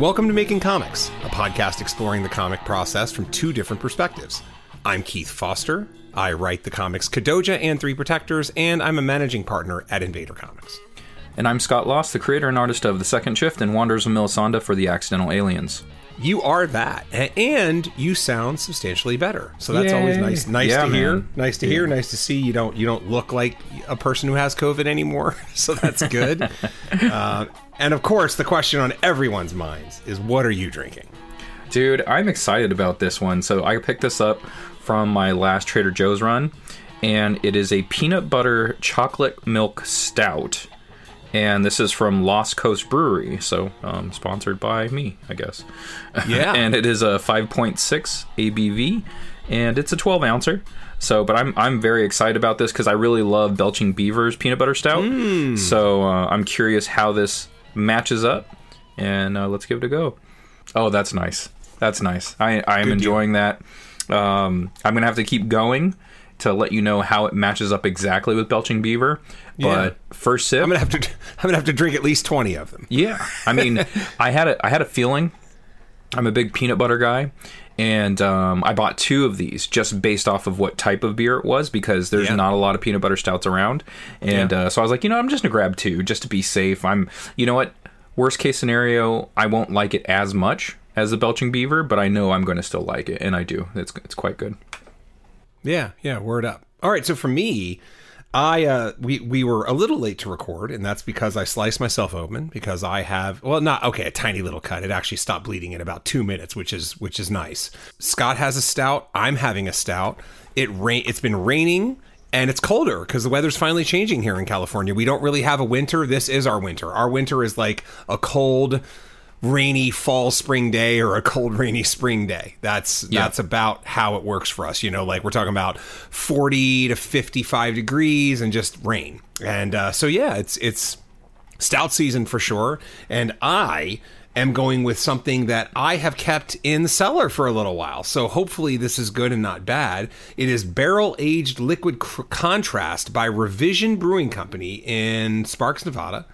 Welcome to Making Comics, a podcast exploring the comic process from two different perspectives. I'm Keith Foster. I write the comics Kodoja and Three Protectors, and I'm a managing partner at Invader Comics. And I'm Scott Lost, the creator and artist of The Second Shift and Wanderers of Melisande for the Accidental Aliens. You are that, and you sound substantially better. So that's always nice. Nice Yeah, to hear. Nice to hear. Nice to see. You don't you don't look like a person who has COVID anymore. So that's good. uh, and of course, the question on everyone's minds is, what are you drinking? Dude, I'm excited about this one. So I picked this up from my last Trader Joe's run, and it is a peanut butter chocolate milk stout. And this is from Lost Coast Brewery, so um, sponsored by me, I guess. Yeah. and it is a 5.6 ABV, and it's a 12 ouncer. So, but I'm I'm very excited about this because I really love Belching Beaver's peanut butter stout. So uh, I'm curious how this matches up, and uh, let's give it a go. Oh, that's nice. That's nice. I I am deal. enjoying that. Um, I'm gonna have to keep going to let you know how it matches up exactly with Belching Beaver. But first sip, I'm gonna have to. I'm gonna have to drink at least twenty of them. yeah, I mean, I had a I had a feeling. I'm a big peanut butter guy, and um, I bought two of these just based off of what type of beer it was because there's Yeah. not a lot of peanut butter stouts around, and Yeah. uh, so I was like, you know, I'm just gonna grab two just to be safe. I'm, you know what, worst case scenario, I won't like it as much as the Belching Beaver, but I know I'm going to still like it, and I do. It's it's quite good. Yeah, yeah, word up. All right, so for me, I uh we we were a little late to record, and that's because I sliced myself open because I have well not okay, a tiny little cut. It actually stopped bleeding in about two minutes, which is which is nice. Scott has a stout, I'm having a stout. It rain it's been raining and it's colder because the weather's finally changing here in California. We don't really have a winter. This is our winter. Our winter is like a cold rainy fall spring day or a cold rainy spring day. That's Yeah. that's about how it works for us you know like we're talking about 40 to 55 degrees and just rain. And uh, so yeah it's it's stout season for sure. And i am going with something that i have kept in the cellar for a little while. So hopefully this is good and not bad. It is barrel aged liquid contrast by revision brewing company in sparks nevada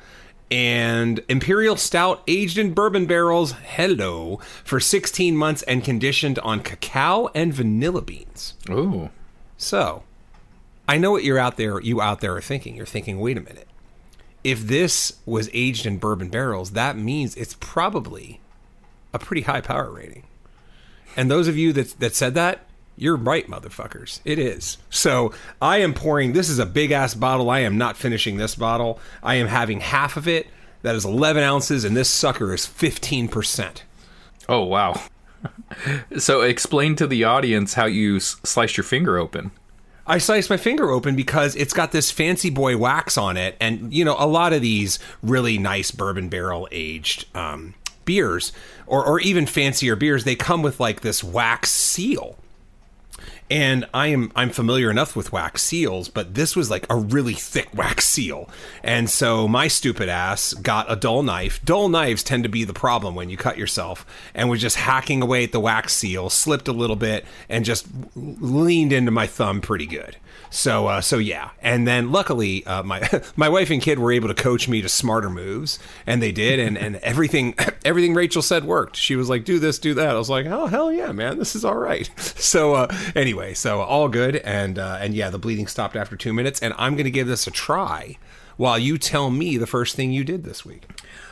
and Imperial Stout aged in bourbon barrels, hello, for 16 months and conditioned on cacao and vanilla beans. Ooh, So, I know what you're out there, you out there are thinking. You're thinking, wait a minute. If this was aged in bourbon barrels, that means it's probably a pretty high power rating. And those of you that that said that, you're right, motherfuckers. It is. So I am pouring. This is a big ass bottle. I am not finishing this bottle. I am having half of it. That is 11 ounces, and this sucker is 15 percent. oh wow. so explain to the audience how you s- sliced your finger open. I sliced my finger open because it's got this fancy boy wax on it, and you know a lot of these really nice bourbon barrel aged um, beers, or or even fancier beers, they come with like this wax seal. And I am I'm familiar enough with wax seals, but this was like a really thick wax seal. And so my stupid ass got a dull knife. Dull knives tend to be the problem when you cut yourself, and was just hacking away at the wax seal, slipped a little bit, and just leaned into my thumb pretty good. So uh, so yeah, and then luckily uh, my my wife and kid were able to coach me to smarter moves, and they did, and and everything everything Rachel said worked. She was like, "Do this, do that." I was like, "Oh hell yeah, man, this is all right." So uh, anyway, so all good, and uh, and yeah, the bleeding stopped after two minutes, and I'm gonna give this a try while you tell me the first thing you did this week.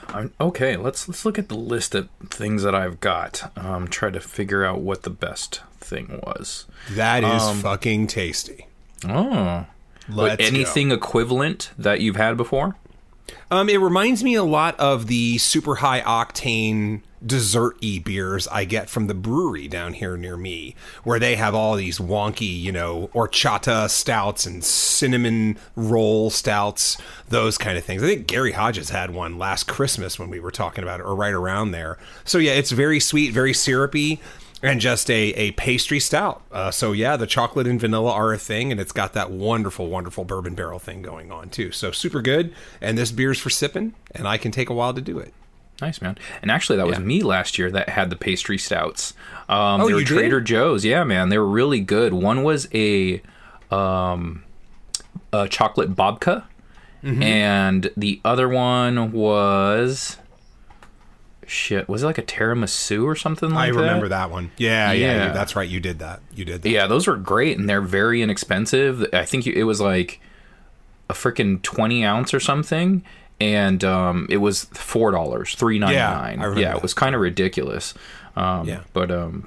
Um, okay, let's let's look at the list of things that I've got. Um, try to figure out what the best thing was. That is fucking tasty. Oh, but Let's go. anything equivalent that you've had before? Um, it reminds me a lot of the super high octane dessert y beers I get from the brewery down here near me, where they have all these wonky, you know, horchata stouts and cinnamon roll stouts, those kind of things. I think Gary Hodges had one last Christmas when we were talking about it, or right around there. So yeah, it's very sweet, very syrupy. And just a, a pastry stout. Uh, so, yeah, the chocolate and vanilla are a thing, and it's got that wonderful, wonderful bourbon barrel thing going on, too. So, super good. And this beer's for sipping, and I can take a while to do it. Nice man. And actually, that was Yeah. me last year that had the pastry stouts. Um, Oh, they were you did? Trader Joe's. Yeah, man, they were really good. One was a um, a chocolate babka, Mm-hmm. and the other one was shit. Was it like a tiramisu or something like that? I remember that one. Yeah, yeah, Yeah. that's right. You did that. You did that. Yeah, those were great, and they're very inexpensive. I think it was like a freaking twenty ounce or something, and um, it was four dollars, three ninety nine. Remember Yeah, it was kind of ridiculous. Um, Yeah. but um,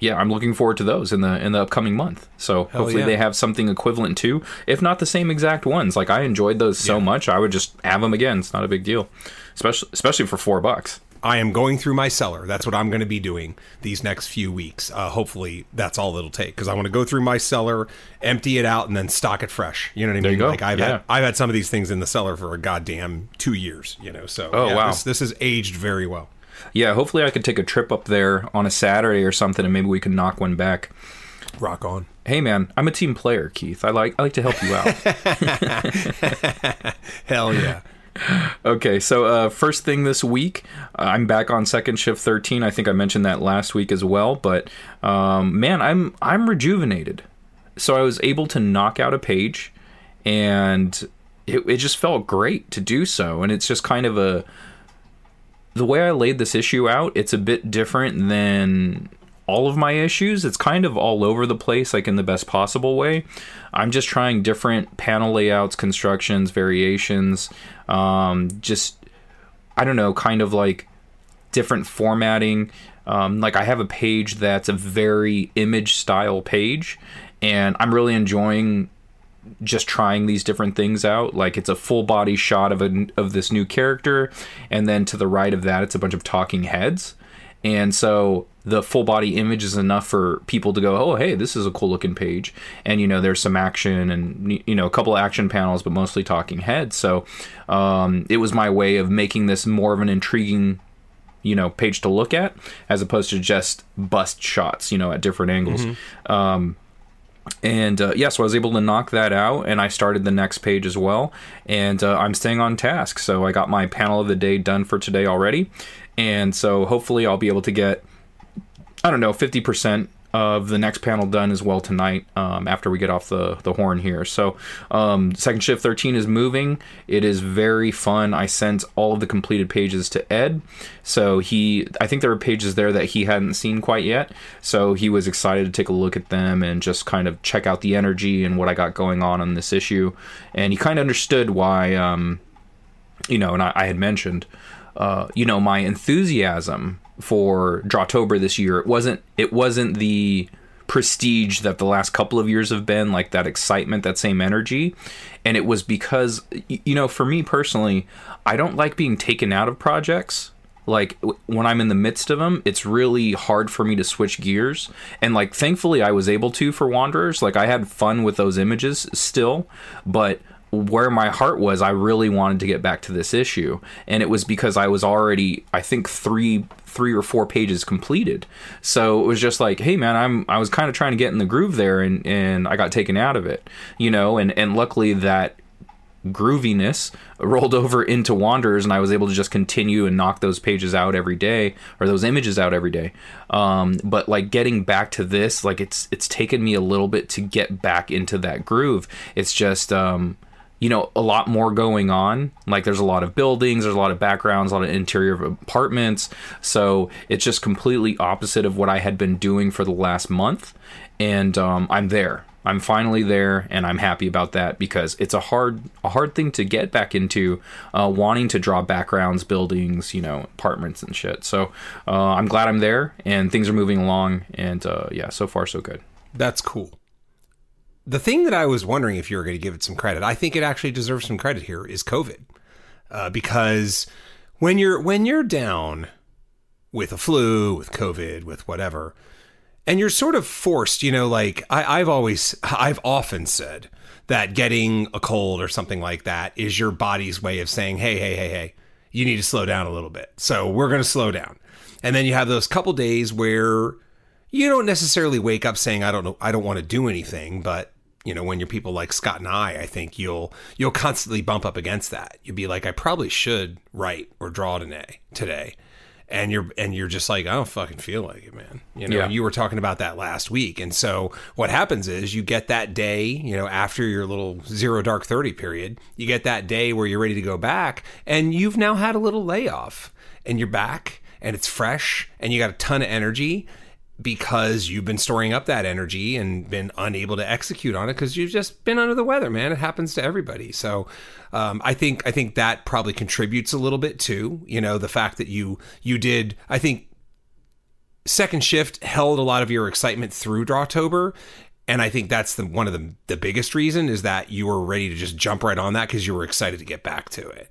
yeah, I'm looking forward to those in the in the upcoming month. So hopefully yeah. they have something equivalent to, if not the same exact ones. Like I enjoyed those so much, I would just have them again. It's not a big deal, especially especially for four bucks. I am going through my cellar. That's what I'm going to be doing these next few weeks. Uh, hopefully, that's all it'll take because I want to go through my cellar, empty it out, and then stock it fresh. You know what I mean? you go. Like I've Yeah. had I've had some of these things in the cellar for a goddamn two years. You know, so Oh, yeah, wow. this, this has aged very well. Yeah, hopefully I could take a trip up there on a Saturday or something, and maybe we can knock one back. Rock on. Hey man, I'm a team player, Keith. I like I like to help you out. Hell yeah. okay, so uh, first thing this week, uh, I'm back on second shift 13. I think I mentioned that last week as well, but um, man, I'm I'm rejuvenated. So I was able to knock out a page, and it, it just felt great to do so. And it's just kind of a the way I laid this issue out. It's a bit different than all of my issues. It's kind of all over the place, like in the best possible way. I'm just trying different panel layouts, constructions, variations, um, just I don't know, kind of like different formatting. Um, like I have a page that's a very image style page, and I'm really enjoying just trying these different things out. Like it's a full body shot of a of this new character, and then to the right of that, it's a bunch of talking heads. And so the full body image is enough for people to go, oh, hey, this is a cool looking page. And, you know, there's some action and, you know, a couple of action panels, but mostly talking heads. So um, it was my way of making this more of an intriguing you know page to look at as opposed to just bust shots you know at different angles. Um and uh, yeah so i was able to knock that out and i started the next page as well. And uh, i'm staying on task. So i got my panel of the day done for today already. And so hopefully i'll be able to get I don't know, fifty percent of the next panel done as well tonight. Um, after we get off the the horn here, so um, second shift thirteen is moving. It is very fun. I sent all of the completed pages to Ed, so he I think there were pages there that he hadn't seen quite yet, so he was excited to take a look at them and just kind of check out the energy and what I got going on on this issue, and he kind of understood why. Um, you know, and I, I had mentioned, uh, you know, my enthusiasm for Drawtober this year. It wasn't. It wasn't the prestige that the last couple of years have been. Like that excitement, that same energy, and it was because, you know, for me personally, I don't like being taken out of projects like when I'm in the midst of them, it's really hard for me to switch gears. And like, thankfully, I was able to for Wanderers. Like, I had fun with those images still, but where my heart was, I really wanted to get back to this issue, and it was because I was already, I think, three three or four pages completed. So it was just like, hey man, I'm I was kind of trying to get in the groove there, and and I got taken out of it, you know. And and luckily that grooviness rolled over into Wanderers, and I was able to just continue and knock those pages out every day or those images out every day. Um, but like getting back to this, like it's it's taken me a little bit to get back into that groove. It's just um, you know a lot more going on. Like there's a lot of buildings, there's a lot of backgrounds, a lot of interior of apartments. So it's just completely opposite of what I had been doing for the last month, and um, I'm there. I'm finally there, and I'm happy about that because it's a hard, a hard thing to get back into, uh, wanting to draw backgrounds, buildings, you know, apartments and shit. So uh, I'm glad I'm there, and things are moving along, and uh, yeah, so far so good. That's cool. The thing that I was wondering if you were going to give it some credit, I think it actually deserves some credit here, is COVID, uh, because when you're when you're down with a flu, with COVID, with whatever, and you're sort of forced, you know, like I, I've always, I've often said that getting a cold or something like that is your body's way of saying, hey, hey, hey, hey, you need to slow down a little bit. So we're going to slow down. And then you have those couple days where you don't necessarily wake up saying, I don't know, I don't want to do anything, but you know, when you're people like Scott and I, I think you'll you'll constantly bump up against that. You'll be like, I probably should write or draw today today. And you're and you're just like, I don't fucking feel like it, man. You know, Yeah. you were talking about that last week. And so what happens is you get that day, you know, after your little zero dark thirty period, you get that day where you're ready to go back, and you've now had a little layoff and you're back and it's fresh and you got a ton of energy because you've been storing up that energy and been unable to execute on it because you've just been under the weather, man. It happens to everybody. So um, I think I think that probably contributes a little bit too. You know, the fact that you you did. I think second shift held a lot of your excitement through Drawtober. And I think that's the one of the the biggest reason is that you were ready to just jump right on that because you were excited to get back to it.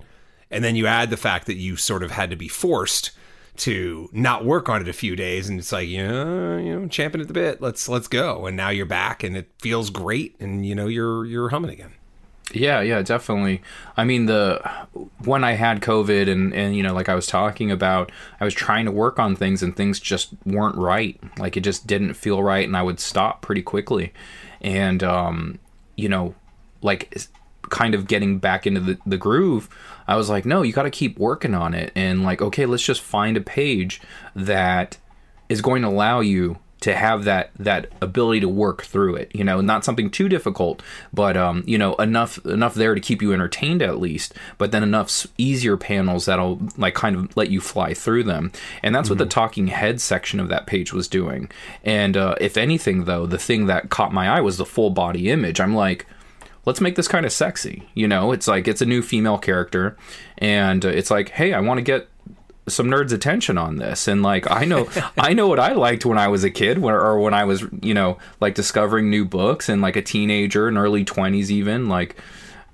And then you add the fact that you sort of had to be forced to not work on it a few days and it's like you know you know champing at the bit. Let's let's go. And now you're back and it feels great and you know you're you're humming again. Yeah yeah definitely. I mean the when i had covid and and you know like i was talking about i was trying to work on things and things just weren't right. Like it just didn't feel right and i would stop pretty quickly. And um you know like kind of getting back into the, the groove I was like, no, you got to keep working on it. And like, okay, let's just find a page that is going to allow you to have that that ability to work through it you know not something too difficult but um you know enough enough there to keep you entertained at least but then enough easier panels that'll like kind of let you fly through them and that's mm-hmm. what the mm-hmm. talking head section of that page was doing and uh, if anything though the thing that caught my eye was the full body image i'm like let's make this kind of sexy. You know, it's like it's a new female character, and it's like, hey, I want to get some nerds attention on this and like i know i know what i liked when i was a kid when, or when i was you know like discovering new books and like a teenager in early 20s even like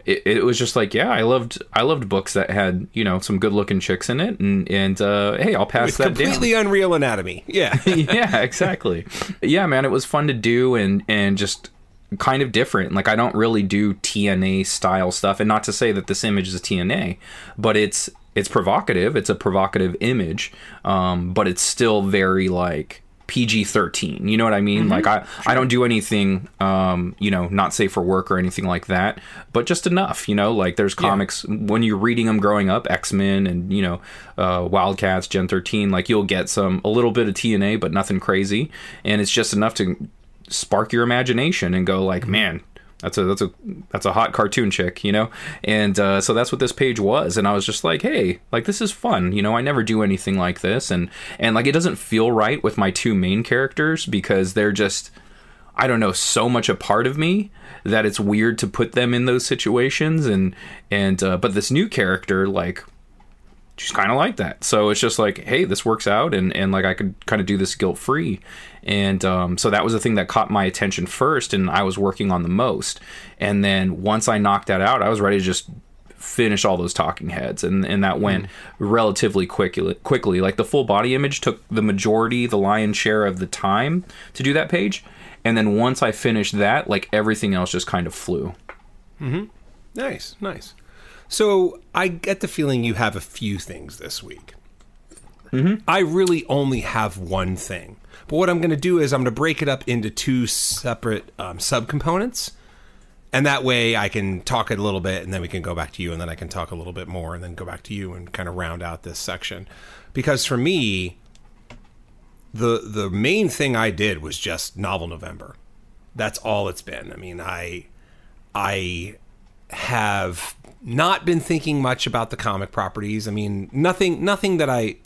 it, it, was just like yeah i loved i loved books that had you know some good looking chicks in it and and uh, hey i'll pass that completely down. unreal anatomy yeah yeah exactly yeah man it was fun to do and and just kind of different. Like I don't really do TNA style stuff, and not to say that this image is a TNA, but it's it's provocative. It's a provocative image, um, but it's still very like PG thirteen. You know what I mean? Mm-hmm. Like I sure. I don't do anything, um, you know, not safe for work or anything like that, but just enough. You know, like there's comics yeah. when you're reading them growing up, X Men and you know, uh, Wildcats, Gen thirteen. Like you'll get some a little bit of TNA, but nothing crazy, and it's just enough to spark your imagination and go like, man, that's a that's a that's a hot cartoon chick, you know. And uh, so that's what this page was, and I was just like, hey, like this is fun, you know. I never do anything like this, and and like it doesn't feel right with my two main characters because they're just. I don't know, so much a part of me that it's weird to put them in those situations and and uh, but this new character like she's kind of like that. So it's just like, hey, this works out, and and like I could kind of do this guilt free, and um, so that was the thing that caught my attention first, and I was working on the most. And then once I knocked that out, I was ready to just finish all those talking heads, and and that went mm. relatively quickly. Quickly, like the full body image took the majority, the lion's share of the time to do that page, and then once I finished that, like everything else just kind of flew. Mm-hmm. Nice, nice. So I get the feeling you have a few things this week. Mm-hmm. I really only have one thing. But what I'm going to do is I'm going to break it up into two separate um, subcomponents. And that way I can talk it a little bit and then we can go back to you and then I can talk a little bit more and then go back to you and kind of round out this section. Because for me, the the main thing I did was just novel November. That's all it's been. I mean, I I have not been thinking much about the comic properties. I mean, nothing nothing that I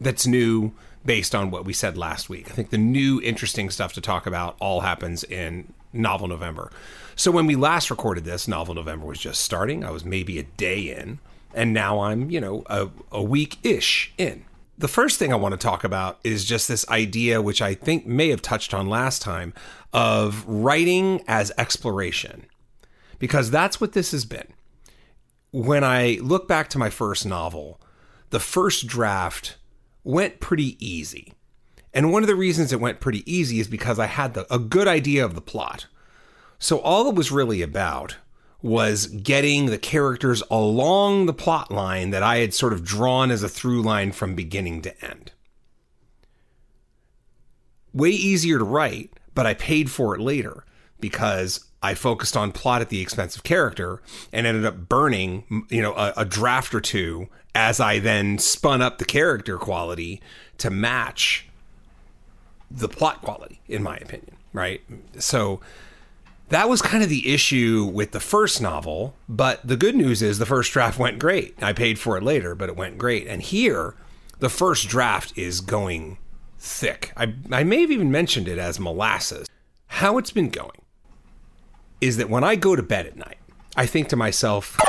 that's new based on what we said last week. I think the new interesting stuff to talk about all happens in Novel November. So when we last recorded this, Novel November was just starting. I was maybe a day in, and now I'm, you know, a, a week ish in. The first thing I want to talk about is just this idea, which I think may have touched on last time, of writing as exploration, because that's what this has been when I look back to my first novel, the first draft went pretty easy. And one of the reasons it went pretty easy is because I had the, a good idea of the plot. So all it was really about was getting the characters along the plot line that I had sort of drawn as a through line from beginning to end. Way easier to write, but I paid for it later because I focused on plot at the expense of character and ended up burning, you know, a, a, draft or two as I then spun up the character quality to match the plot quality, in my opinion, right? So that was kind of the issue with the first novel. But the good news is the first draft went great. I paid for it later, but it went great. And here, the first draft is going thick. I, I may have even mentioned it as molasses. How it's been going is that when I go to bed at night, I think to myself,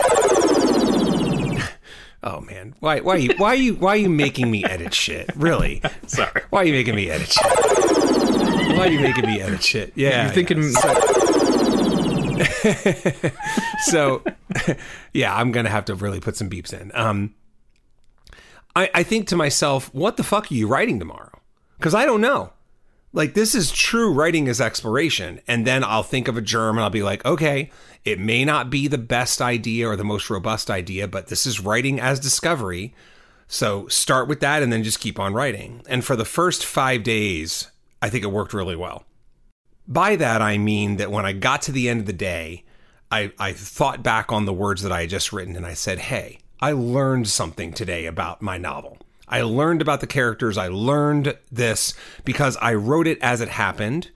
"Oh man, why why you why you why are you making me edit shit? Really? Sorry. Why are you making me edit shit? Why are you making me edit shit? Yeah, You're thinking so yeah, I'm gonna have to really put some beeps in. Um, I, I think to myself, what the fuck are you writing tomorrow? Because I don't know. Like this is true writing is exploration, and then I'll think of a germ and I'll be like, okay, it may not be the best idea or the most robust idea, but this is writing as discovery. So start with that and then just keep on writing. And for the first five days, I think it worked really well. By that, I mean that when I got to the end of the day, I, I thought back on the words that I had just written and I said, hey, I learned something today about my novel. I learned about the characters. I learned this because I wrote it as it happened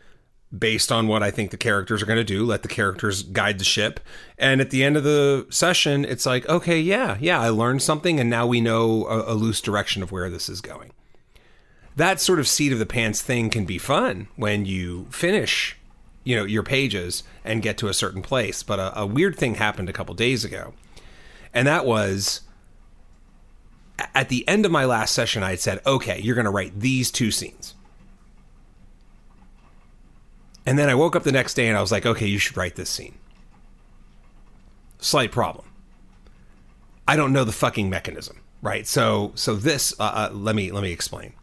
based on what I think the characters are going to do. Let the characters guide the ship. And at the end of the session, it's like, okay, yeah, yeah, I learned something and now we know a, a loose direction of where this is going that sort of seat of the pants thing can be fun when you finish you know your pages and get to a certain place but a, a weird thing happened a couple days ago and that was at the end of my last session i had said okay you're going to write these two scenes. And then i woke up the next day and i was like okay you should write this scene. Slight problem. I don't know the fucking mechanism right? So so this uh, uh, let me let me explain.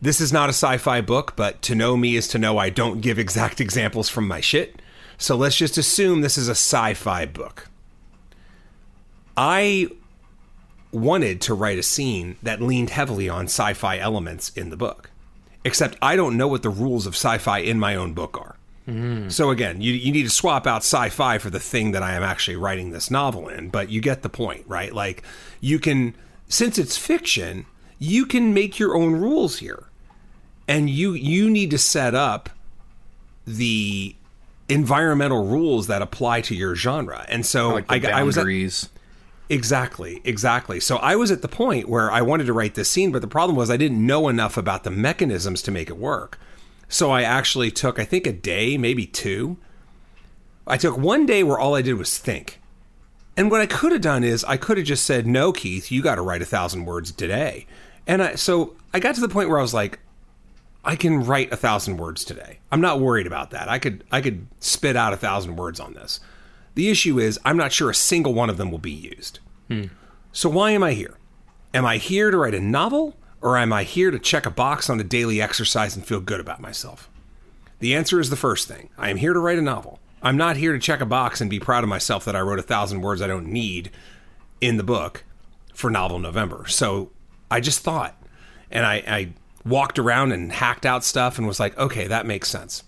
This is not a sci fi book, but to know me is to know I don't give exact examples from my shit. So let's just assume this is a sci fi book. I wanted to write a scene that leaned heavily on sci fi elements in the book, except I don't know what the rules of sci fi in my own book are. So again, you, you need to swap out sci-fi for the thing that I am actually writing this novel in, but you get the point, right? Like you can since it's fiction, you can make your own rules here and you you need to set up the environmental rules that apply to your genre and so like I, I was at. Exactly exactly so i was at the point where i wanted to write this scene but the problem was i didn't know enough about the mechanisms to make it work so i actually took i think a day maybe two i took one day where all i did was think and what I could have done is I could have just said, "No, Keith, you got to write a thousand words today." And I, so I got to the point where I was like, "I can write a thousand words today. I'm not worried about that. I could I could spit out a thousand words on this." The issue is I'm not sure a single one of them will be used. So why am I here? Am I here to write a novel, or am I here to check a box on a daily exercise and feel good about myself? The answer is the first thing. I am here to write a novel. I'm not here to check a box and be proud of myself that I wrote a thousand words I don't need in the book for Novel November. So I just thought, and I, I walked around and hacked out stuff and was like, okay, that makes sense.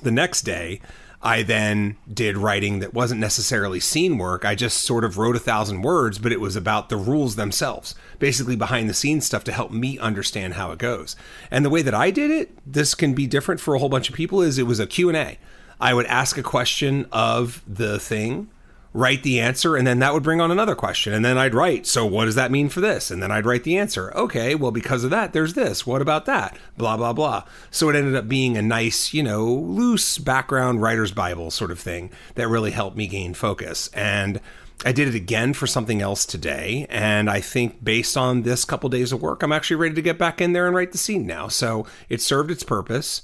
The next day, I then did writing that wasn't necessarily scene work. I just sort of wrote a thousand words, but it was about the rules themselves, basically behind the scenes stuff to help me understand how it goes. And the way that I did it, this can be different for a whole bunch of people, is it was a Q&A. I would ask a question of the thing, write the answer, and then that would bring on another question. And then I'd write, so what does that mean for this? And then I'd write the answer. Okay, well, because of that, there's this. What about that? Blah, blah, blah. So it ended up being a nice, you know, loose background writer's Bible sort of thing that really helped me gain focus. And I did it again for something else today. And I think based on this couple days of work, I'm actually ready to get back in there and write the scene now. So it served its purpose.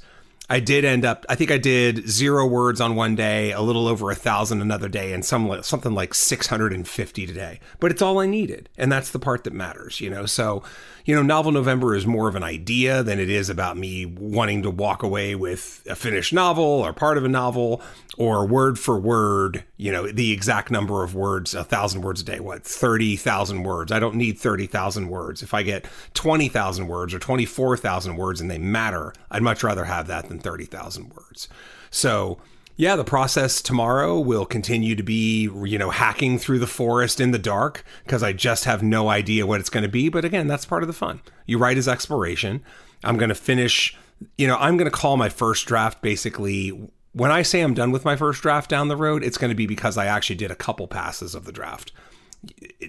I did end up. I think I did zero words on one day, a little over a thousand another day, and some something like six hundred and fifty today. But it's all I needed, and that's the part that matters, you know. So, you know, Novel November is more of an idea than it is about me wanting to walk away with a finished novel or part of a novel or word for word, you know, the exact number of words, a thousand words a day. What thirty thousand words? I don't need thirty thousand words. If I get twenty thousand words or twenty four thousand words and they matter, I'd much rather have that than 30,000 words. So, yeah, the process tomorrow will continue to be, you know, hacking through the forest in the dark because I just have no idea what it's going to be. But again, that's part of the fun. You write as exploration. I'm going to finish, you know, I'm going to call my first draft basically. When I say I'm done with my first draft down the road, it's going to be because I actually did a couple passes of the draft.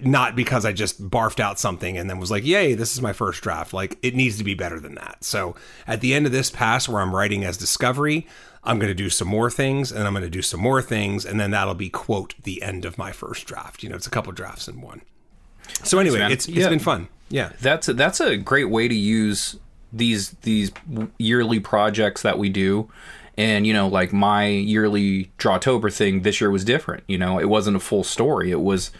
Not because I just barfed out something and then was like, yay, this is my first draft. Like, it needs to be better than that. So, at the end of this pass where I'm writing as Discovery, I'm going to do some more things and I'm going to do some more things. And then that'll be, quote, the end of my first draft. You know, it's a couple drafts in one. So, anyway, it's, it's Yeah. been fun. Yeah. That's a, that's a great way to use these these yearly projects that we do. And you know, like my yearly Drawtober thing this year was different. You know, it wasn't a full story. It was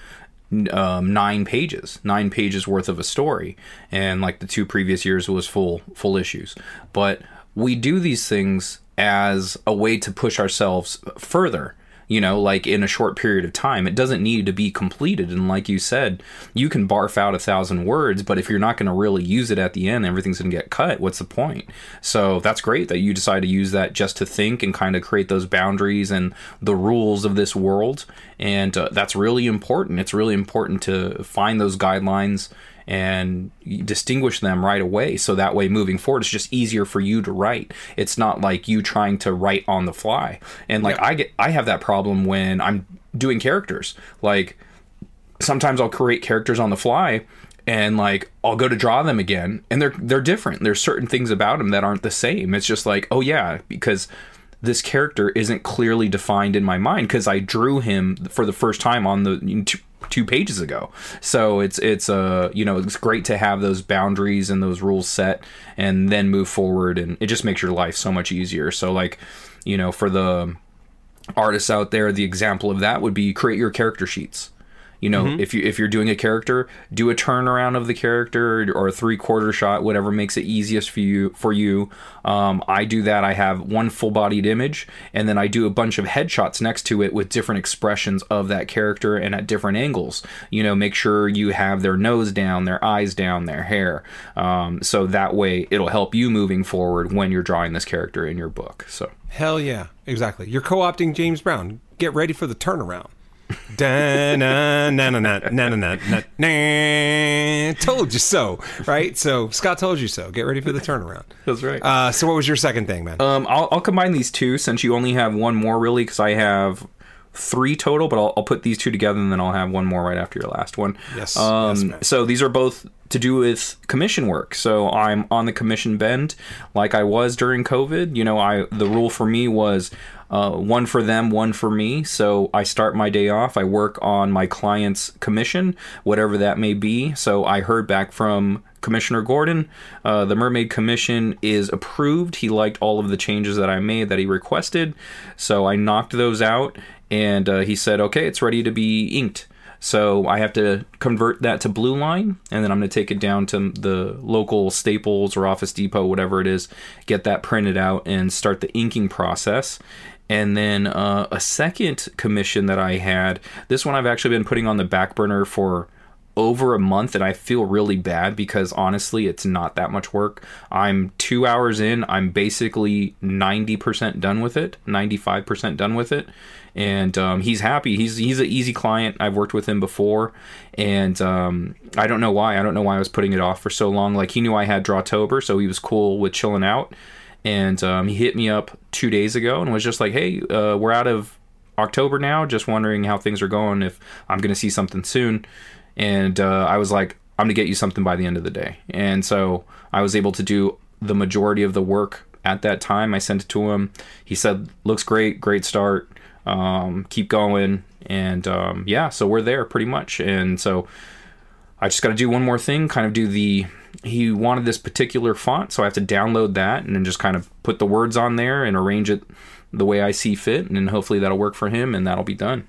um, nine pages, nine pages worth of a story, and like the two previous years was full full issues. But we do these things as a way to push ourselves further. You know, like in a short period of time, it doesn't need to be completed. And like you said, you can barf out a thousand words, but if you're not going to really use it at the end, everything's going to get cut. What's the point? So that's great that you decide to use that just to think and kind of create those boundaries and the rules of this world. And uh, that's really important. It's really important to find those guidelines and distinguish them right away. So that way moving forward it's just easier for you to write. It's not like you trying to write on the fly. And like i get i have that problem when i'm doing characters. Like sometimes i'll create characters on the fly and like I'll go to draw them again and they're they're different. There's certain things about them that aren't the same. It's just like oh yeah because this character isn't clearly defined in my mind because I drew him for the first time on the two, pages ago. So it's it's uh you know it's great to have those boundaries and those rules set and then move forward and it just makes your life so much easier. So like you know for the artists out there, the example of that would be create your character sheets. You know, if you if you're doing a character, do a turnaround of the character or a three quarter shot, whatever makes it easiest for you. For you, um, I do that. I have one full bodied image, and then I do a bunch of headshots next to it with different expressions of that character and at different angles. You know, make sure you have their nose down, their eyes down, their hair, um, so that way it'll help you moving forward when you're drawing this character in your book. So. Hell yeah. Exactly. You're co opting James Brown. Get ready for the turnaround. Told you so, right? So Scott told you so. Get ready for the turnaround. That's right. Uh, so what was your second thing, man? Um, I'll, I'll combine these two since you only have one more really because I have three total, but I'll, I'll put these two together and then I'll have one more right after your last one. Yes, Um, yes, so these are both to do with commission work. So I'm on the commission bend like I was during COVID. You know, I the rule for me was uh, one for them, one for me. So I start my day off. I work on my client's commission, whatever that may be. So I heard back from Commissioner Gordon. Uh, the Mermaid Commission is approved. He liked all of the changes that I made that he requested. So I knocked those out, and uh, he said, okay, it's ready to be inked. So I have to convert that to Blue Line, and then I'm going to take it down to the local Staples or Office Depot, whatever it is, get that printed out, and start the inking process. And then uh, a second commission that I had, this one I've actually been putting on the back burner for over a month and I feel really bad because honestly it's not that much work. I'm 2 hours in, I'm basically 90% done with it, 95% done with it. And um, he's happy. He's he's an easy client. I've worked with him before, and um, I don't know why. I don't know why I was putting it off for so long. Like he knew I had Drawtober, so he was cool with chilling out. And um, he hit me up two days ago and was just like, "Hey, uh, we're out of October now. Just wondering how things are going. If I'm going to see something soon." And uh, I was like, "I'm going to get you something by the end of the day." And so I was able to do the majority of the work at that time. I sent it to him. He said, "Looks great. Great start. Um, keep going." And um, yeah, so we're there pretty much. And so I just got to do one more thing, kind of do the. He wanted this particular font, so I have to download that and then just kind of put the words on there and arrange it the way I see fit, and then hopefully that'll work for him and that'll be done.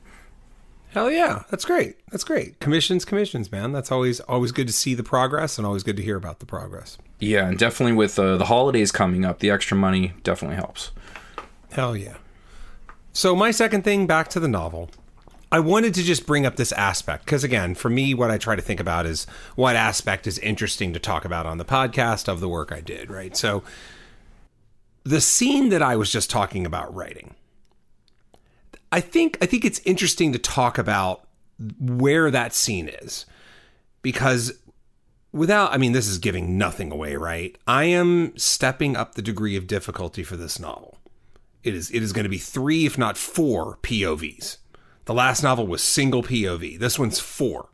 Hell yeah. That's great. That's great. Commissions, commissions, man. That's always always good to see the progress and always good to hear about the progress. Yeah, and definitely with uh, the holidays coming up, the extra money definitely helps. Hell yeah. So my second thing back to the novel. I wanted to just bring up this aspect because again, for me what I try to think about is what aspect is interesting to talk about on the podcast of the work I did, right? So the scene that I was just talking about writing. I think I think it's interesting to talk about where that scene is because without I mean this is giving nothing away, right? I am stepping up the degree of difficulty for this novel. It is it is going to be 3 if not 4 POVs The last novel was single POV. This one's four.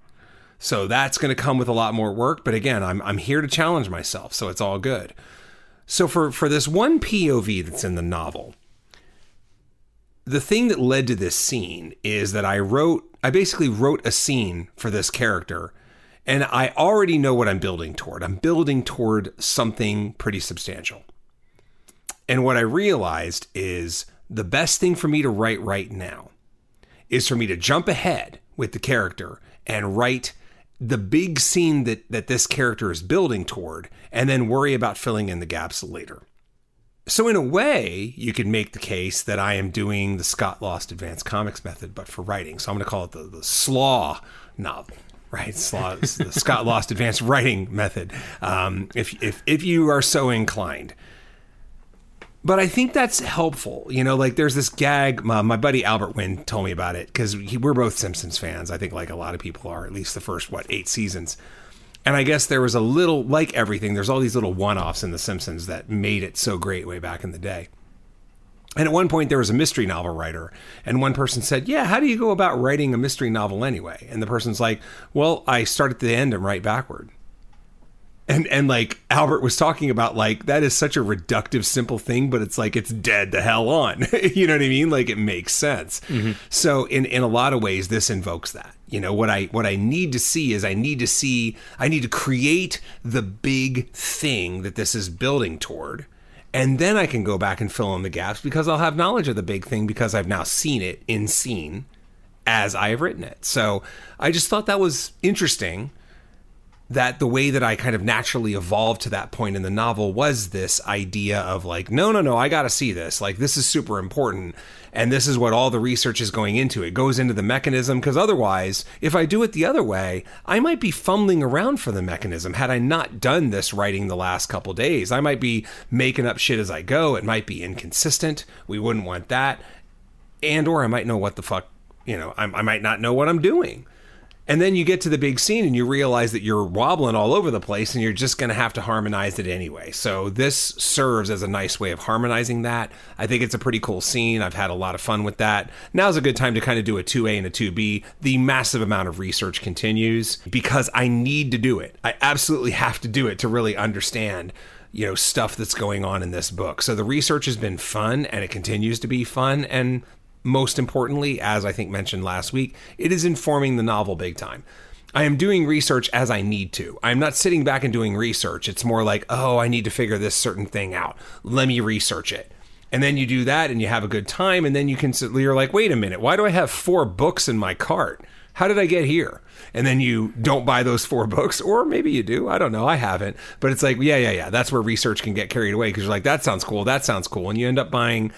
So that's going to come with a lot more work. But again, I'm, I'm here to challenge myself. So it's all good. So for, for this one POV that's in the novel, the thing that led to this scene is that I wrote, I basically wrote a scene for this character and I already know what I'm building toward. I'm building toward something pretty substantial. And what I realized is the best thing for me to write right now is for me to jump ahead with the character and write the big scene that, that this character is building toward and then worry about filling in the gaps later. So, in a way, you could make the case that I am doing the Scott Lost Advanced Comics method, but for writing. So, I'm going to call it the, the Slaw novel right? Slaw, the Scott Lost Advanced Writing Method, um, if, if, if you are so inclined. But I think that's helpful. You know, like there's this gag. My, my buddy Albert Wynn told me about it because we're both Simpsons fans. I think, like a lot of people are, at least the first, what, eight seasons. And I guess there was a little, like everything, there's all these little one offs in The Simpsons that made it so great way back in the day. And at one point, there was a mystery novel writer, and one person said, Yeah, how do you go about writing a mystery novel anyway? And the person's like, Well, I start at the end and write backward. And, and like Albert was talking about, like, that is such a reductive, simple thing, but it's like it's dead the hell on. you know what I mean? Like, it makes sense. Mm-hmm. So, in, in a lot of ways, this invokes that. You know, what I what I need to see is I need to see, I need to create the big thing that this is building toward and then I can go back and fill in the gaps because I'll have knowledge of the big thing because I've now seen it in scene as I have written it. So I just thought that was interesting that the way that I kind of naturally evolved to that point in the novel was this idea of like, no, no, no, I got to see this. Like, this is super important. And this is what all the research is going into. It goes into the mechanism because otherwise, if I do it the other way, I might be fumbling around for the mechanism. Had I not done this writing the last couple days, I might be making up shit as I go. It might be inconsistent. We wouldn't want that. And, or I might know what the fuck, you know, I, I might not know what I'm doing. And then you get to the big scene and you realize that you're wobbling all over the place and you're just going to have to harmonize it anyway. So this serves as a nice way of harmonizing that. I think it's a pretty cool scene. I've had a lot of fun with that. Now's a good time to kind of do a 2A and a 2B. The massive amount of research continues because I need to do it. I absolutely have to do it to really understand you know stuff that's going on in this book. So the research has been fun and it continues to be fun and most importantly, as I think mentioned last week, it is informing the novel big time. I am doing research as I need to. I'm not sitting back and doing research. It's more like, oh, I need to figure this certain thing out. Let me research it. And then you do that and you have a good time. And then you can, you're like, wait a minute, why do I have four books in my cart? How did I get here? And then you don't buy those four books, or maybe you do. I don't know. I haven't. But it's like, yeah, yeah, yeah. That's where research can get carried away because you're like, that sounds cool. That sounds cool. And you end up buying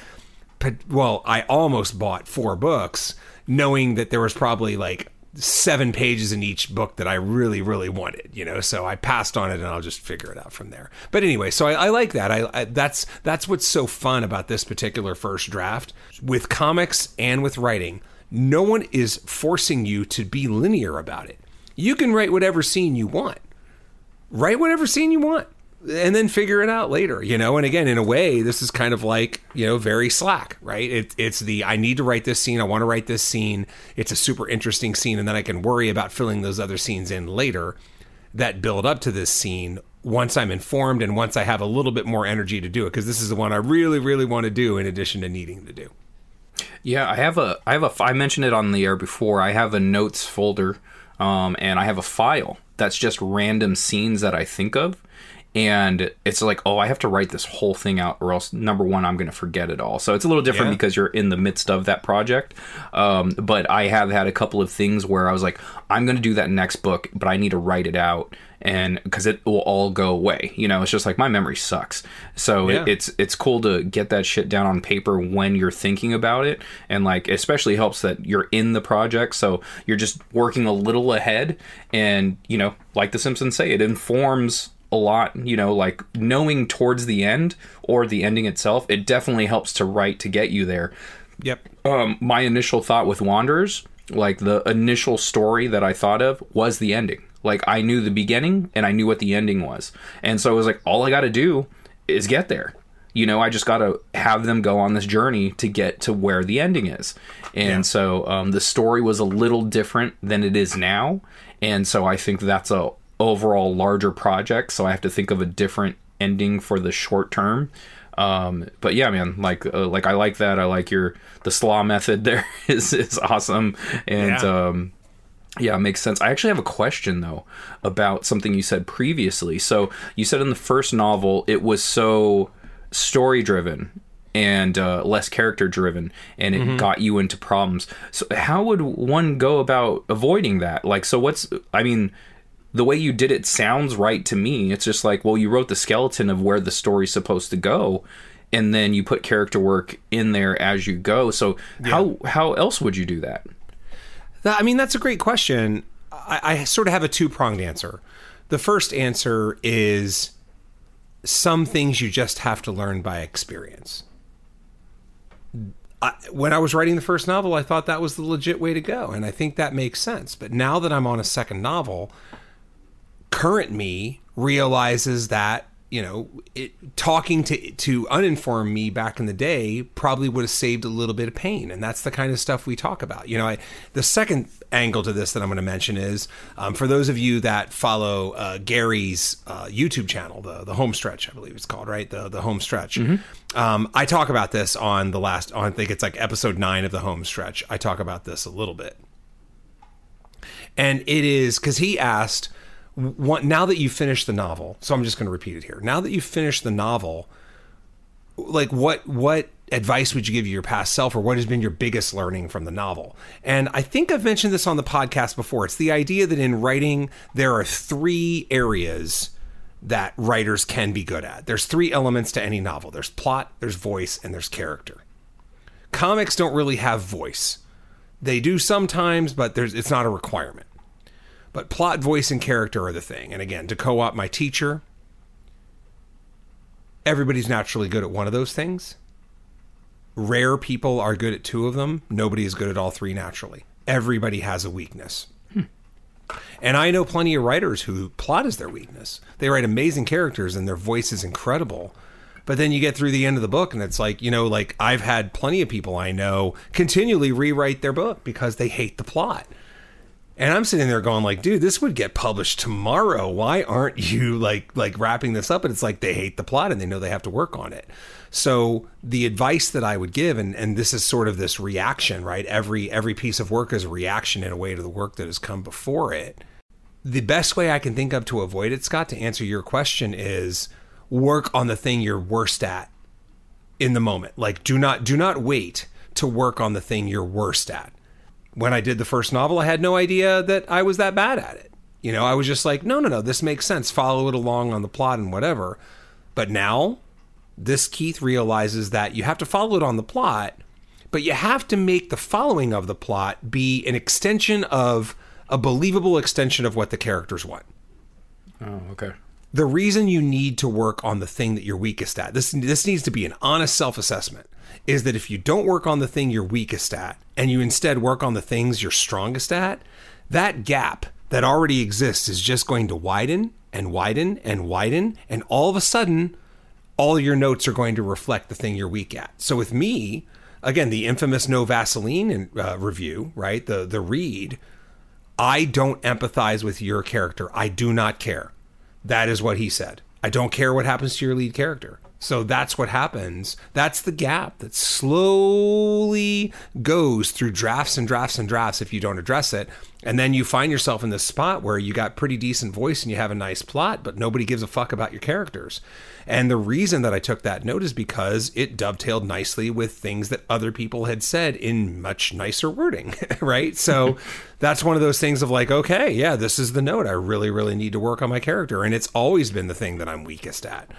well, I almost bought four books, knowing that there was probably like seven pages in each book that I really, really wanted, you know. So I passed on it, and I'll just figure it out from there. But anyway, so I, I like that. I, I, that's that's what's so fun about this particular first draft with comics and with writing. No one is forcing you to be linear about it. You can write whatever scene you want. Write whatever scene you want and then figure it out later, you know. And again, in a way, this is kind of like you know very slack, right? It, it's the I need to write this scene, I want to write this scene. It's a super interesting scene, and then I can worry about filling those other scenes in later that build up to this scene once I'm informed and once I have a little bit more energy to do it because this is the one I really, really want to do in addition to needing to do. Yeah, I have a I have a I mentioned it on the air before. I have a notes folder, um, and I have a file that's just random scenes that I think of and it's like oh i have to write this whole thing out or else number one i'm going to forget it all. So it's a little different yeah. because you're in the midst of that project. Um, but i have had a couple of things where i was like i'm going to do that next book but i need to write it out and because it will all go away. You know it's just like my memory sucks. So yeah. it, it's it's cool to get that shit down on paper when you're thinking about it and like especially helps that you're in the project. So you're just working a little ahead and you know like the simpsons say it informs a lot, you know, like knowing towards the end or the ending itself, it definitely helps to write to get you there. Yep. Um, my initial thought with Wanderers, like the initial story that I thought of was the ending. Like I knew the beginning and I knew what the ending was. And so it was like all I got to do is get there you know, I just got to have them go on this journey to get to where the ending is. And Yeah. so um, the story was a little different than it is now. And so I think that's a overall larger project. So I have to think of a different ending for the short term. Um, but yeah, man, like uh, like I like that. I like your the slaw method. There is is awesome, and Yeah. um, yeah, it makes sense. I actually have a question though about something you said previously. So you said in the first novel it was so story driven and uh, less character driven, and it got you into problems. So how would one go about avoiding that? Like, so what's? I mean, the way you did it sounds right to me. It's just like, well, you wrote the skeleton of where the story's supposed to go. And then you put character work in there as you go. So how how else would you do that? That, I mean, that's a great question. I, I sort of have a two pronged answer. The first answer is some things you just have to learn by experience. I, when I was writing the first novel, I thought that was the legit way to go, and I think that makes sense. But now that I'm on a second novel, current me realizes that you know it, talking to to uninformed me back in the day probably would have saved a little bit of pain. And that's the kind of stuff we talk about. You know I, the second angle to this that i'm going to mention is um, for those of you that follow uh, gary's uh, youtube channel the the home stretch i believe it's called right? The the home stretch. Um, i talk about this on the last on i think it's like episode 9 of the home stretch. I talk about this a little bit. And it is because he asked what, now that you've finished the novel so i'm just going to repeat it here. Now that you've finished the novel like what what advice would you give your past self or what has been your biggest learning from the novel? And i think i've mentioned this on the podcast before. It's the idea that in writing there are three areas that writers can be good at. There's three elements to any novel. There's plot there's voice and there's character. Comics don't really have voice. They do sometimes but there's it's not a requirement but plot, voice, and character are the thing. And again, to co op my teacher, everybody's naturally good at one of those things. Rare people are good at two of them. Nobody is good at all three naturally. Everybody has a weakness. And I know plenty of writers who plot is their weakness. They write amazing characters and their voice is incredible. But then you get through the end of the book and it's like, you know, like I've had plenty of people I know continually rewrite their book because they hate the plot. And I'm sitting there going like, dude, this would get published tomorrow. Why aren't you like like wrapping this up? And it's like they hate the plot and they know they have to work on it. So the advice that I would give, and, and this is sort of this reaction, right? Every every piece of work is a reaction in a way to the work that has come before it. The best way I can think of to avoid it, Scott, to answer your question is work on the thing you're worst at in the moment. Like do not do not wait to work on the thing you're worst at when I did the first novel, I had no idea that I was that bad at it. You know, I was just like, no, no, no, this makes sense. Follow it along on the plot and whatever. But now, this Keith realizes that you have to follow it on the plot, but you have to make the following of the plot be an extension of a believable extension of what the characters want Oh, okay. the reason you need to work on the thing that you're weakest at this this needs to be an honest self-assessment is that if you don't work on the thing you're weakest at and you instead work on the things you're strongest at that gap that already exists is just going to widen and widen and widen and all of a sudden all your notes are going to reflect the thing you're weak at so with me again the infamous no vaseline uh, review right the the read I don't empathize with your character. I do not care. That is what he said. I don't care what happens to your lead character. So that's what happens. That's the gap that slowly goes through drafts and drafts and drafts if you don't address it. And then you find yourself in this spot where you got pretty decent voice and you have a nice plot, but nobody gives a fuck about your characters. And the reason that I took that note is because it dovetailed nicely with things that other people had said in much nicer wording, right? So that's one of those things of like, okay, yeah, this is the note. I really, really need to work on my character. And it's always been the thing that I'm weakest at.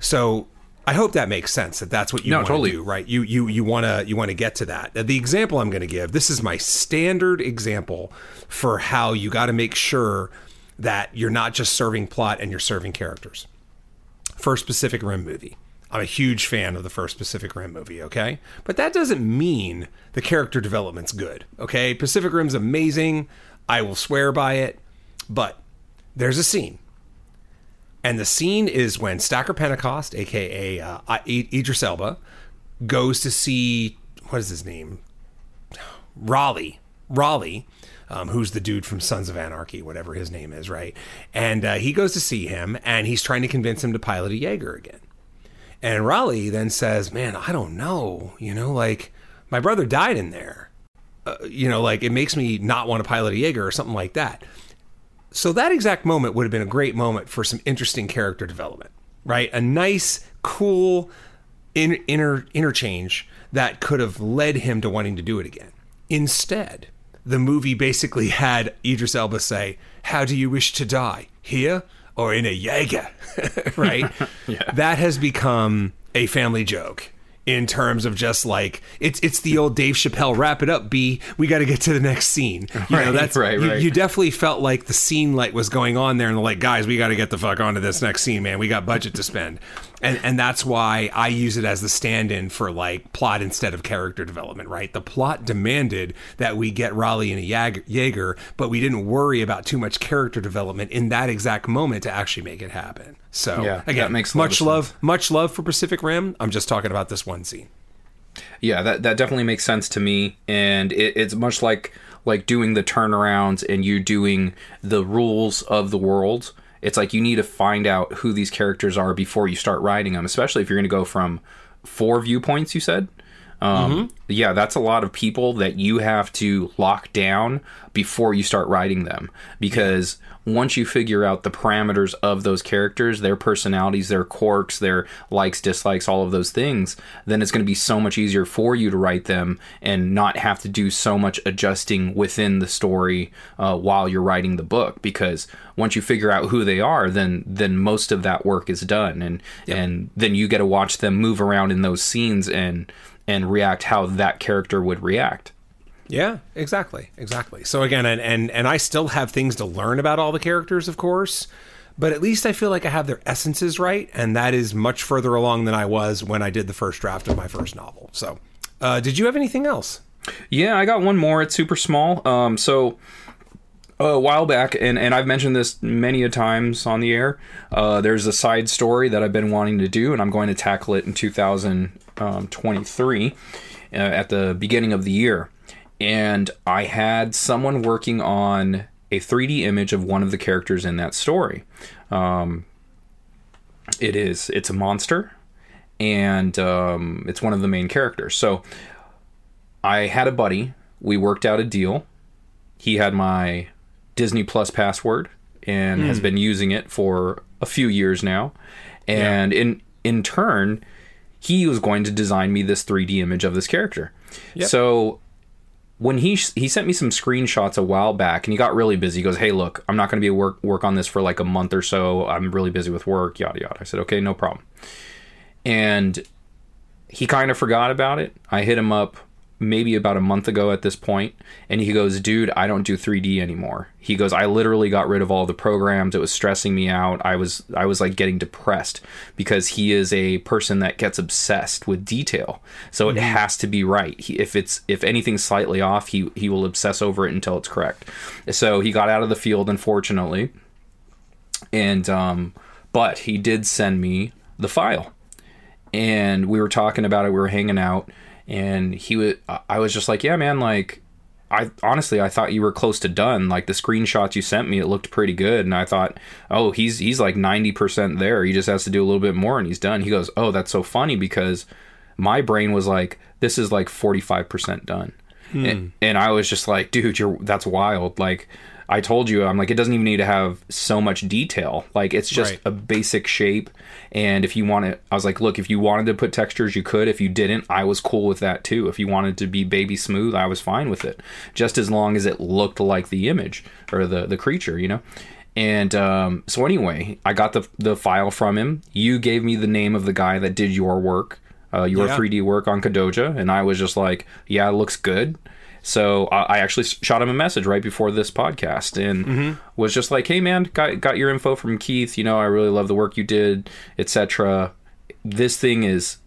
So I hope that makes sense that that's what you No, want to totally. do, right? You you you want to you want to get to that. The example I'm going to give, this is my standard example for how you got to make sure that you're not just serving plot and you're serving characters. First Pacific Rim movie. I'm a huge fan of the first Pacific Rim movie, okay? But that doesn't mean the character development's good, okay? Pacific Rim's amazing. I will swear by it. But there's a scene And the scene is when Stacker Pentecost, aka uh, Idris Elba, goes to see what is his name, Raleigh, Raleigh, um, who's the dude from Sons of Anarchy, whatever his name is, right? And uh, he goes to see him, and he's trying to convince him to pilot a Jaeger again. And Raleigh then says, "Man, I don't know, you know, like my brother died in there." Uh, you know, like it makes me not want to pilot a Jaeger or something like that. So that exact moment would have been a great moment for some interesting character development, right? A nice, cool in, inter, interchange that could have led him to wanting to do it again. Instead, the movie basically had Idris Elba say, "How do you wish to die? Here or in a Jaeger?" right? Yeah. That has become a family joke in terms of just like it's it's the old Dave Chappelle wrap it up B we got to get to the next scene. You know that's right, you, right. you definitely felt like the scene light was going on there and like guys we got to get the fuck onto this next scene man. We got budget to spend and and that's why I use it as the stand-in for like plot instead of character development right? The plot demanded that we get Raleigh and a Jaeger, Jaeger but we didn't worry about too much character development in that exact moment to actually make it happen. So Yeah, again makes much love much love for Pacific Rim. I'm just talking about this one scene. Yeah, that that definitely makes sense to me, and it, it's much like like doing the turnarounds and you doing the rules of the world. It's like you need to find out who these characters are before you start writing them, especially if you're going to go from four viewpoints. You said, um, yeah, that's a lot of people that you have to lock down before you start writing them. Because once you figure out the parameters of those characters, their personalities, their quirks, their likes, dislikes, all of those things, then it's going to be so much easier for you to write them and not have to do so much adjusting within the story uh, while you're writing the book. Because once you figure out who they are, then then most of that work is done, and and then you get to watch them move around in those scenes and and react how that character would react. Yeah, exactly, exactly. So again, and and and I still have things to learn about all the characters, of course, but at least I feel like I have their essences right, and that is much further along than I was when I did the first draft of my first novel. So, uh, did you have anything else? Yeah, I got one more. It's super small. Um, so a while back, and, and I've mentioned this many a times on the air. Uh, there's a side story that I've been wanting to do, and I'm going to tackle it in 2023 uh, at the beginning of the year. And I had someone working on a 3D image of one of the characters in that story. Um, it is it's a monster, and um, it's one of the main characters. So I had a buddy. We worked out a deal. He had my Disney Plus password and has been using it for a few years now. And in in turn, he was going to design me this 3D image of this character. So when he he sent me some screenshots a while back and he got really busy. He goes, "Hey, look, I'm not going to be work work on this for like a month or so. I'm really busy with work, yada yada." I said, "Okay, no problem." And he kind of forgot about it. I hit him up maybe about a month ago at this point and he goes, "Dude, I don't do 3D anymore." He goes, "I literally got rid of all the programs. It was stressing me out. I was I was like getting depressed because he is a person that gets obsessed with detail. So it has to be right. He, if it's if anything's slightly off, he he will obsess over it until it's correct. So he got out of the field unfortunately. And um but he did send me the file and we were talking about it. We were hanging out, and he was. I was just like, "Yeah, man. Like, I honestly, I thought you were close to done. Like the screenshots you sent me, it looked pretty good, and I thought, oh, he's he's like ninety percent there. He just has to do a little bit more, and he's done. He goes, oh, that's so funny because my brain was like, this is like forty five percent done, hmm. and, and I was just like, dude, you're that's wild. Like. I told you, I'm like, it doesn't even need to have so much detail. Like, it's just Right. a basic shape. And if you want it, I was like, look, if you wanted to put textures, you could. If you didn't, I was cool with that too. If you wanted to be baby smooth, I was fine with it, just as long as it looked like the image or the the creature, you know. And um, so anyway, I got the the file from him. You gave me the name of the guy that did your work, uh, your Yeah. 3D work on Kodoja, and I was just like, yeah, it looks good. So I actually shot him a message right before this podcast and mm-hmm. was just like, "Hey man, got got your info from Keith. You know, I really love the work you did, etc. This thing is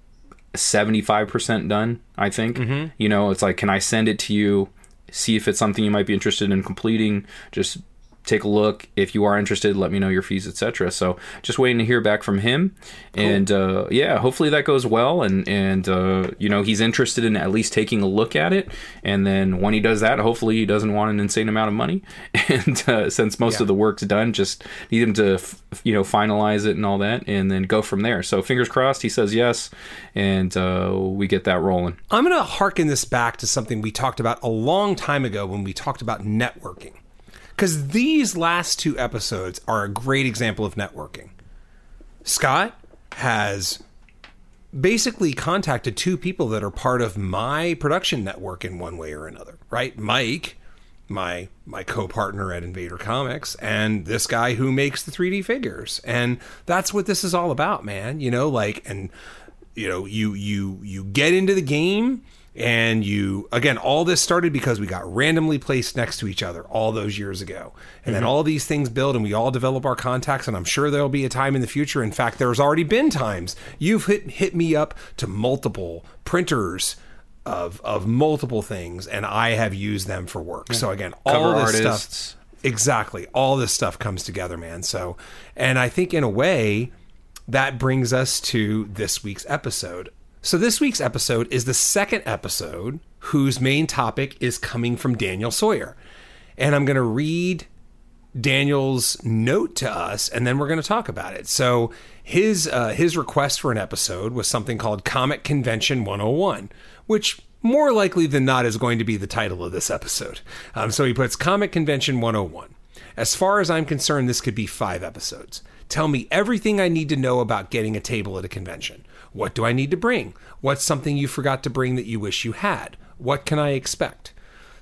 seventy five percent done. I think. Mm-hmm. You know, it's like, can I send it to you? See if it's something you might be interested in completing. Just take a look. If you are interested, let me know your fees, etc. So just waiting to hear back from him, and uh, yeah, hopefully that goes well. And and uh, you know he's interested in at least taking a look at it. And then when he does that, hopefully he doesn't want an insane amount of money. And uh, since most Yeah. of the work's done, just need him to f- you know finalize it and all that, and then go from there. So fingers crossed, he says yes, and uh, we get that rolling. I'm going to harken this back to something we talked about a long time ago when we talked about networking. Because these last two episodes are a great example of networking. Scott has basically contacted two people that are part of my production network in one way or another, right? Mike, my my co-partner at Invader Comics, and this guy who makes the 3D figures. And that's what this is all about, man. You know, like and you know, you you you get into the game and you again all this started because we got randomly placed next to each other all those years ago. And then mm-hmm. all these things build and we all develop our contacts and i'm sure there'll be a time in the future. In fact there's already been times. You've hit hit me up to multiple printers of of multiple things and i have used them for work. So again all Cover this artists. stuff exactly. All this stuff comes together man. So and i think in a way that brings us to this week's episode. So, this week's episode is the second episode whose main topic is coming from Daniel Sawyer. And I'm going to read Daniel's note to us, and then we're going to talk about it. So, his uh, his request for an episode was something called Comic Convention 101, which more likely than not is going to be the title of this episode. Um, so he puts Comic Convention 101. As far as I'm concerned, this could be five episodes. Tell me everything I need to know about getting a table at a convention. What do I need to bring? What's something you forgot to bring that you wish you had? What can I expect?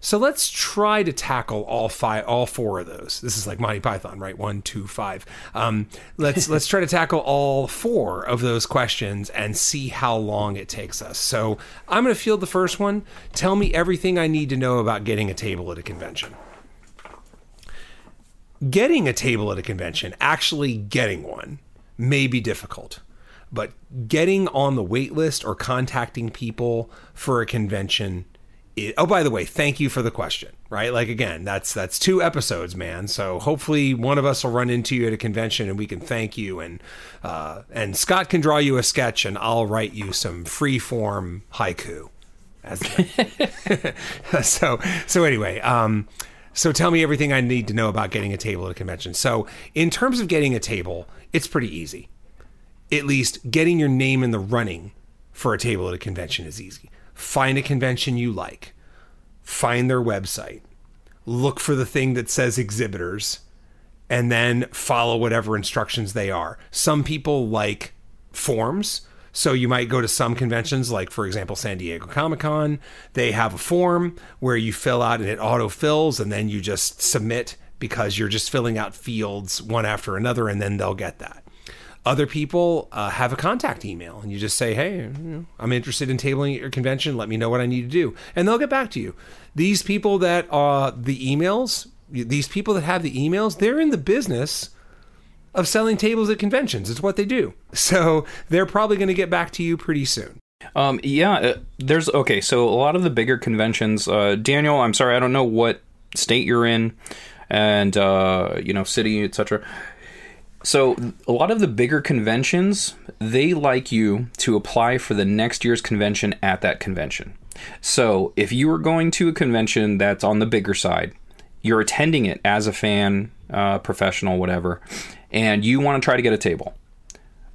So let's try to tackle all five, all four of those. This is like Monty Python, right? One, two, five. Um, let's let's try to tackle all four of those questions and see how long it takes us. So I'm going to field the first one. Tell me everything I need to know about getting a table at a convention. Getting a table at a convention, actually getting one, may be difficult, but getting on the wait list or contacting people for a convention it, oh by the way thank you for the question right? Like again that's that's two episodes man. So hopefully one of us will run into you at a convention and we can thank you and uh, and scott can draw you a sketch and i'll write you some free form haiku so so anyway um so tell me everything i need to know about getting a table at a convention. So in terms of getting a table it's pretty easy at least getting your name in the running for a table at a convention is easy. Find a convention you like, find their website, look for the thing that says exhibitors, and then follow whatever instructions they are. Some people like forms. So you might go to some conventions, like for example, San Diego Comic Con. They have a form where you fill out and it auto fills, and then you just submit because you're just filling out fields one after another, and then they'll get that. Other people uh, have a contact email, and you just say, "Hey, I'm interested in tabling at your convention. Let me know what I need to do," and they'll get back to you. These people that uh, the emails, these people that have the emails, they're in the business of selling tables at conventions. It's what they do. So they're probably going to get back to you pretty soon. Um, yeah, uh, there's okay. So a lot of the bigger conventions, uh, Daniel. I'm sorry, I don't know what state you're in, and uh, you know, city, etc. So a lot of the bigger conventions, they like you to apply for the next year's convention at that convention. So if you are going to a convention that's on the bigger side, you're attending it as a fan, uh, professional, whatever, and you want to try to get a table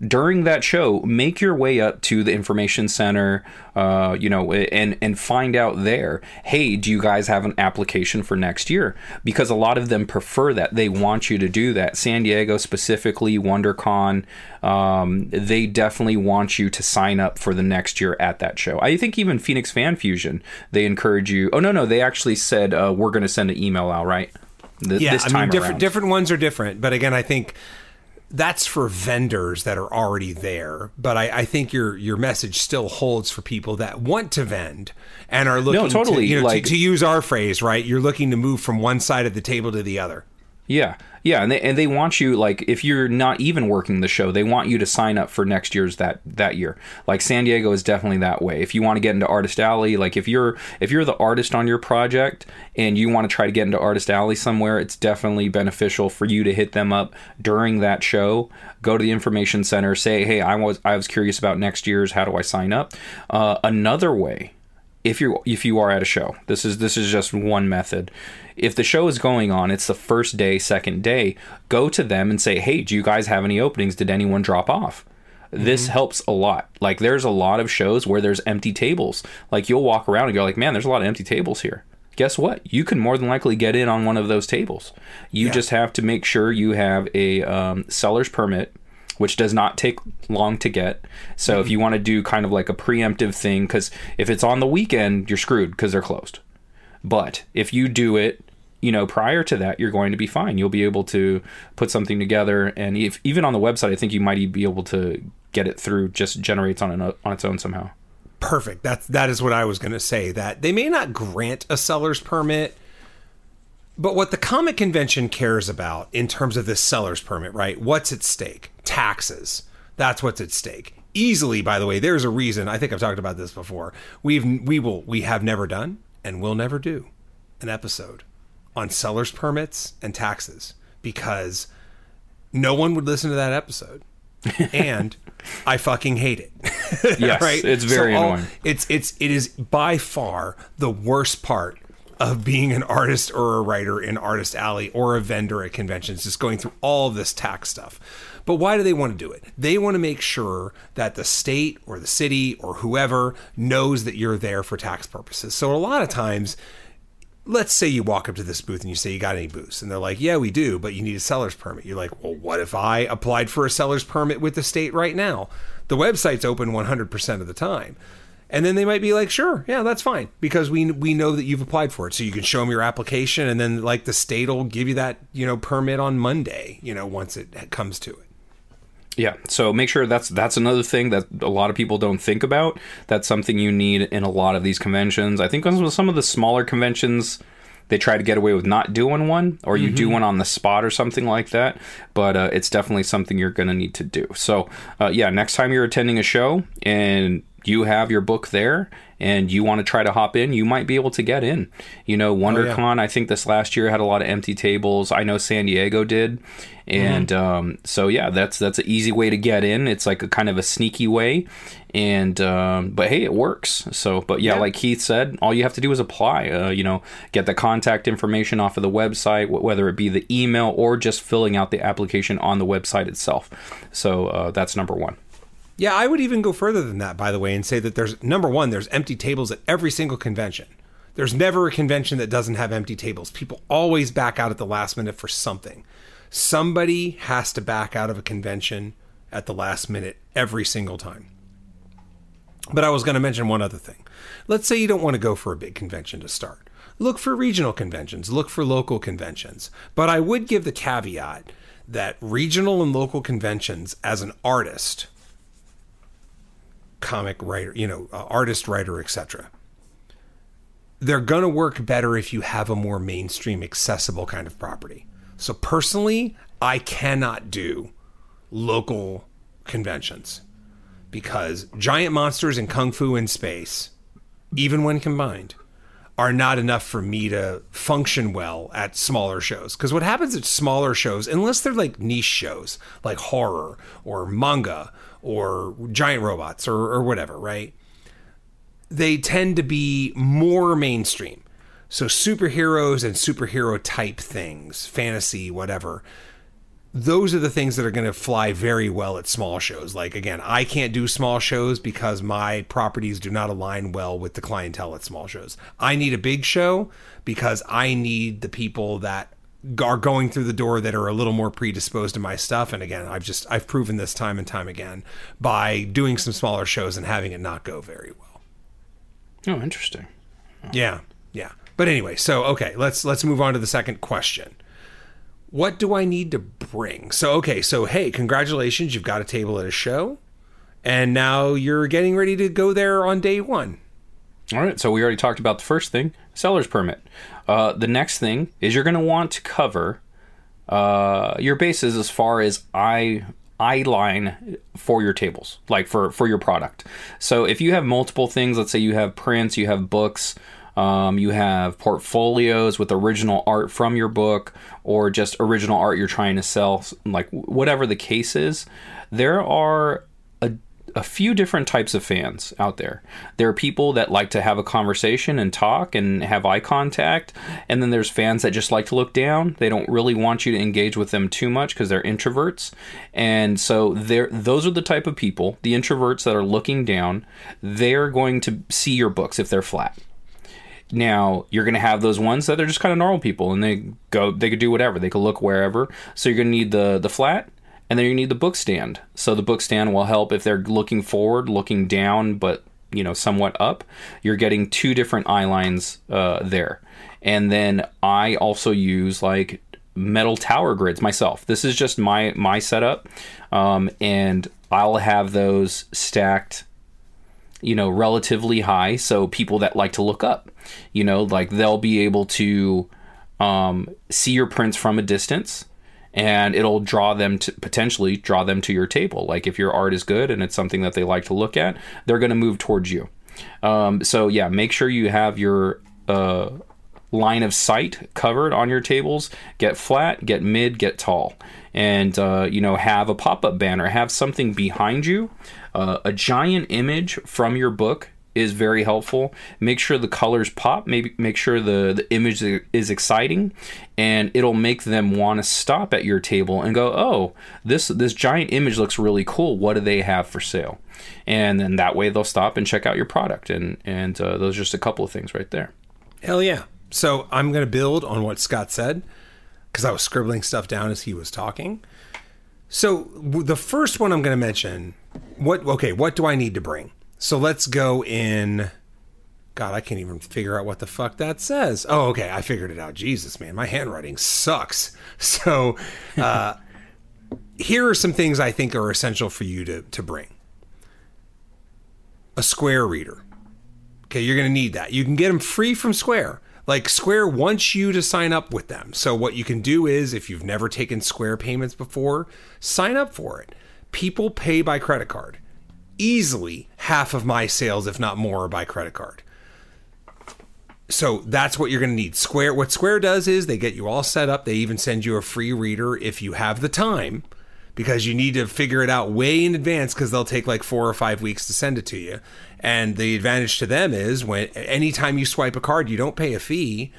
during that show, make your way up to the information center, uh, you know, and and find out there. Hey, do you guys have an application for next year? Because a lot of them prefer that. They want you to do that. San Diego specifically, WonderCon, um, they definitely want you to sign up for the next year at that show. I think even Phoenix Fan Fusion, they encourage you. Oh no, no, they actually said uh, we're going to send an email out, right? Th- Yeah, this I mean, different around. different ones are different, but again, I think that's for vendors that are already there. But I, I think your your message still holds for people that want to vend and are looking no, totally, to, you know, like- to, to use our phrase, right? You're looking to move from one side of the table to the other. Yeah, yeah, and they and they want you like if you're not even working the show, they want you to sign up for next year's that that year. Like San Diego is definitely that way. If you want to get into Artist Alley, like if you're if you're the artist on your project and you want to try to get into Artist Alley somewhere, it's definitely beneficial for you to hit them up during that show. Go to the information center, say, "Hey, I was I was curious about next year's. How do I sign up?" Uh, another way if you if you are at a show this is this is just one method if the show is going on it's the first day second day go to them and say hey do you guys have any openings? Did anyone drop off? This helps a lot. Like there's a lot of shows where there's empty tables. Like you'll walk around and go like man there's a lot of empty tables here. Guess what? You can more than likely get in on one of those tables. You just have to make sure you have a um, seller's permit which does not take long to get. So if you want to do kind of like a preemptive thing, because if it's on the weekend, you're screwed because they're closed. But if you do it, you know, prior to that, you're going to be fine. You'll be able to put something together, and if even on the website, I think you might be able to get it through. Just generates on an, on its own somehow. Perfect. That's that is what I was going to say. That they may not grant a seller's permit, but what the comic convention cares about in terms of this seller's permit, right? What's at stake? Taxes. That's what's at stake. Easily, by the way, there's a reason. I think I've talked about this before. We've we will we have never done and will never do an episode on seller's permits and taxes because no one would listen to that episode. and I fucking hate it. Yes, it's very all- annoying. It's it's it is by far the worst part of being an artist or a writer in Artist Alley or a vendor at conventions, just going through all of this tax stuff. But why do they want to do it? They want to make sure that the state or the city or whoever knows that you're there for tax purposes. So a lot of times let's say you walk up to this booth and you say you got any booths? And they're like yeah we do but you need a seller's permit. You're like well what if i applied for a seller's permit with the state right now? The website's open 100% of the time. And then they might be like sure yeah that's fine because we we know that you've applied for it. So you can show them your application and then like the state will give you that you know permit on monday you know once it comes to it Yeah, so make sure that's that's another thing that a lot of people don't think about. That's something you need in a lot of these conventions. I think with some of the smaller conventions, they try to get away with not doing one, or you do one on the spot or something like that. But uh, it's definitely something you're going to need to do. So uh, yeah, next time you're attending a show and you have your book there and you want to try to hop in, you might be able to get in. You know, WonderCon, I think this last year had a lot of empty tables. I know San Diego did, and um, so yeah, that's that's an easy way to get in. It's like a kind of a sneaky way, and um, but hey, it works. So, but yeah, Yeah. like Keith said, all you have to do is apply. Uh, you know, get the contact information off of the website, wh- whether it be the email or just filling out the application on the website itself. So uh, that's number one. Yeah, I would even go further than that, by the way, and say that there's number one, there's empty tables at every single convention. There's never a convention that doesn't have empty tables. People always back out at the last minute for something. Somebody has to back out of a convention at the last minute every single time. But I was going to mention one other thing. Let's say you don't want to go for a big convention to start. Look for regional conventions, look for local conventions. But I would give the caveat that regional and local conventions, as an artist, comic writer, you know, uh, artist, writer, etc. They're going to work better if you have a more mainstream, accessible kind of property. So personally, I cannot do local conventions because giant monsters and kung fu in space, even when combined, are not enough for me to function well at smaller shows. Because what happens at smaller shows, unless they're like niche shows, like horror or manga or giant robots or, or whatever, right? They tend to be more mainstream. So superheroes and superhero type things, fantasy, whatever those are the things that are going to fly very well at small shows. Like again, I can't do small shows because my properties do not align well with the clientele at small shows. I need a big show because I need the people that are going through the door that are a little more predisposed to my stuff and again i've just i've proven this time and time again by doing some smaller shows and having it not go very well Oh, interesting. yeah yeah but anyway so okay let's let's move on to the second question what do I need to bring? So, okay, so hey, congratulations, you've got a table at a show, and now you're getting ready to go there on day one. All right, so we already talked about the first thing, seller's permit. Uh, the next thing is you're going to want to cover uh, your bases as far as eye eye line for your tables, like for for your product. So if you have multiple things, let's say you have prints, you have books. Um, you have portfolios with original art from your book, or just original art you're trying to sell, like whatever the case is. There are a few different types of fans out there. There are people that like to have a conversation and talk and have eye contact, and then there's fans that just like to look down. They don't really want you to engage with them too much because they're introverts. And so they those are the type of people, the introverts that are looking down, they're going to see your books if they're flat. Now you're going to have those ones that are just kind of normal people, and they go, they could do whatever, they could look wherever. So you're going to need the the flat, and then you need the book stand. So the book stand will help if they're looking forward, looking down, but you know somewhat up. You're getting two different eye lines uh, there, and then I also use like metal tower grids myself. This is just my my setup, um, and I'll have those stacked you know, relatively high. So people that like to look up, you know, like they'll be able to um, see your prints from a distance and it'll draw them to potentially draw them to your table. Like if your art is good and it's something that they like to look at, they're going to move towards you. Um, so yeah, make sure you have your uh, line of sight covered on your tables. Get flat, get mid, get tall, and uh, you know have a pop up banner, have something behind you. Uh, a giant image from your book is very helpful. Make sure the colors pop. Maybe make sure the the image is exciting, and it'll make them want to stop at your table and go, "Oh, this this giant image looks really cool. What do they have for sale?" And then that way they'll stop and check out your product. And and uh, those are just a couple of things right there. Hell yeah! So I'm to build on what Scott said because I was scribbling stuff down as he was talking. So the first one I'm going to mention, what okay, what do I need to bring? So let's go in God, I can't even figure out what the fuck that says. Oh, okay, I figured it out. Jesus, man, my handwriting sucks. So, uh, here are some things I think are essential for you to to bring. A Square reader. Okay, you're going to need that. You can get them free from Square. Like Square wants you to sign up with them. So what you can do is if you've never taken Square payments before, sign up for it. People pay by credit card. Easily half of my sales, if not more, by credit card. So that's what you're going to need. Square what Square does is they get you all set up. They even send you a free reader if you have the time because you need to figure it out way in advance because they'll take like 4 or 5 weeks to send it to you. And the advantage to them is when anytime you swipe a card, you don't pay a fee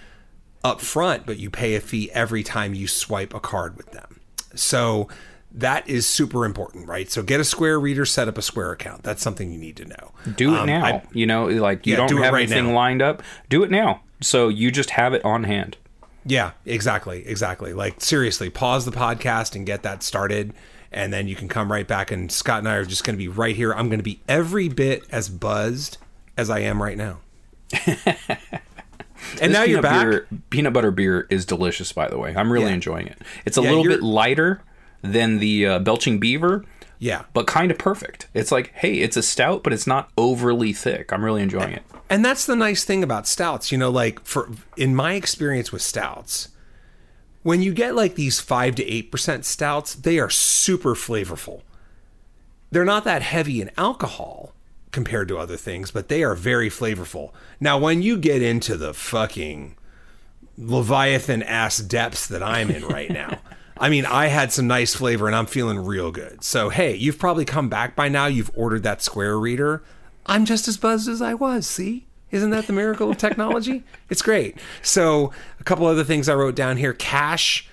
up front, but you pay a fee every time you swipe a card with them. So that is super important, right? So get a Square reader, set up a Square account. That's something you need to know. Do it Um, now. I- you know, like you Yeah, don't do have right anything now. lined up. Do it now. So you just have it on hand. Yeah, exactly, exactly. Like seriously, pause the podcast and get that started, and then you can come right back. And Scott and I are just going to be right here. I'm going to be every bit as buzzed as I am right now. and now you're back. Beer, peanut butter beer is delicious, by the way. I'm really Yeah. enjoying it. It's a Yeah, little bit lighter than the uh, Belching Beaver, Yeah, but kind of perfect. It's like, hey, it's a stout, but it's not overly thick. I'm really enjoying it. and that's the nice thing about stouts. You know, like for in my experience with stouts, when you get like these five to eight percent stouts, they are super flavorful. They're not that heavy in alcohol compared to other things, but they are very flavorful. Now, when you get into the fucking Leviathan ass depths that I'm in right now. I mean, I had some nice flavor and I'm feeling real good. So, hey, you've probably come back by now. You've ordered that Square reader. I'm just as buzzed as I was. See? Isn't that the miracle of technology? It's great. So, a couple other things I wrote down here cash.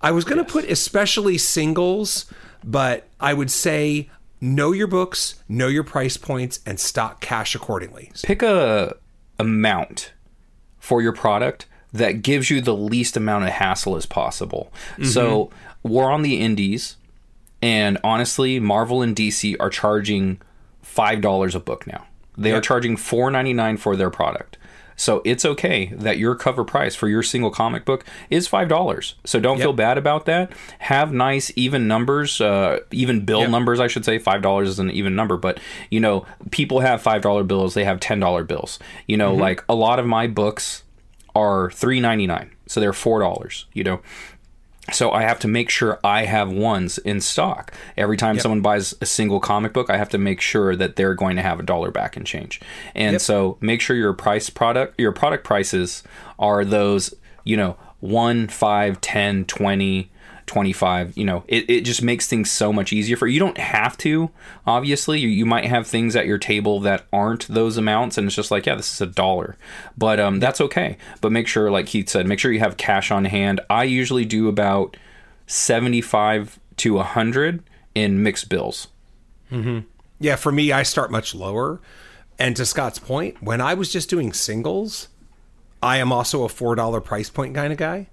I was going to put especially singles, but I would say know your books, know your price points, and stock cash accordingly. Pick a amount for your product that gives you the least amount of hassle as possible. So we're on the indies, and honestly, Marvel and DC are charging five dollars a book now. They are charging four ninety nine for their product. So it's okay that your cover price for your single comic book is five dollars. So don't feel bad about that. Have nice even numbers, uh, even bill numbers, I should say. Five dollars is an even number, but you know, people have five dollar bills. They have ten dollar bills. You know, like a lot of my books are three ninety nine, so they're four dollars. You know, So I have to make sure I have ones in stock. Every time someone buys a single comic book, I have to make sure that they're going to have a dollar back in change. And Yep. so make sure your price product your product prices are those, you know, 1, 5, 10, 20, 25 you know it, it just makes things so much easier for you don't have to obviously you, you might have things at your table that aren't those amounts and it's just like yeah this is a dollar but um that's okay but make sure like keith said make sure you have cash on hand i usually do about 75 to 100 in mixed bills Hmm. Yeah, for me, I start much lower. And to Scott's point, when I was just doing singles, I am also a $4 price point kind of guy.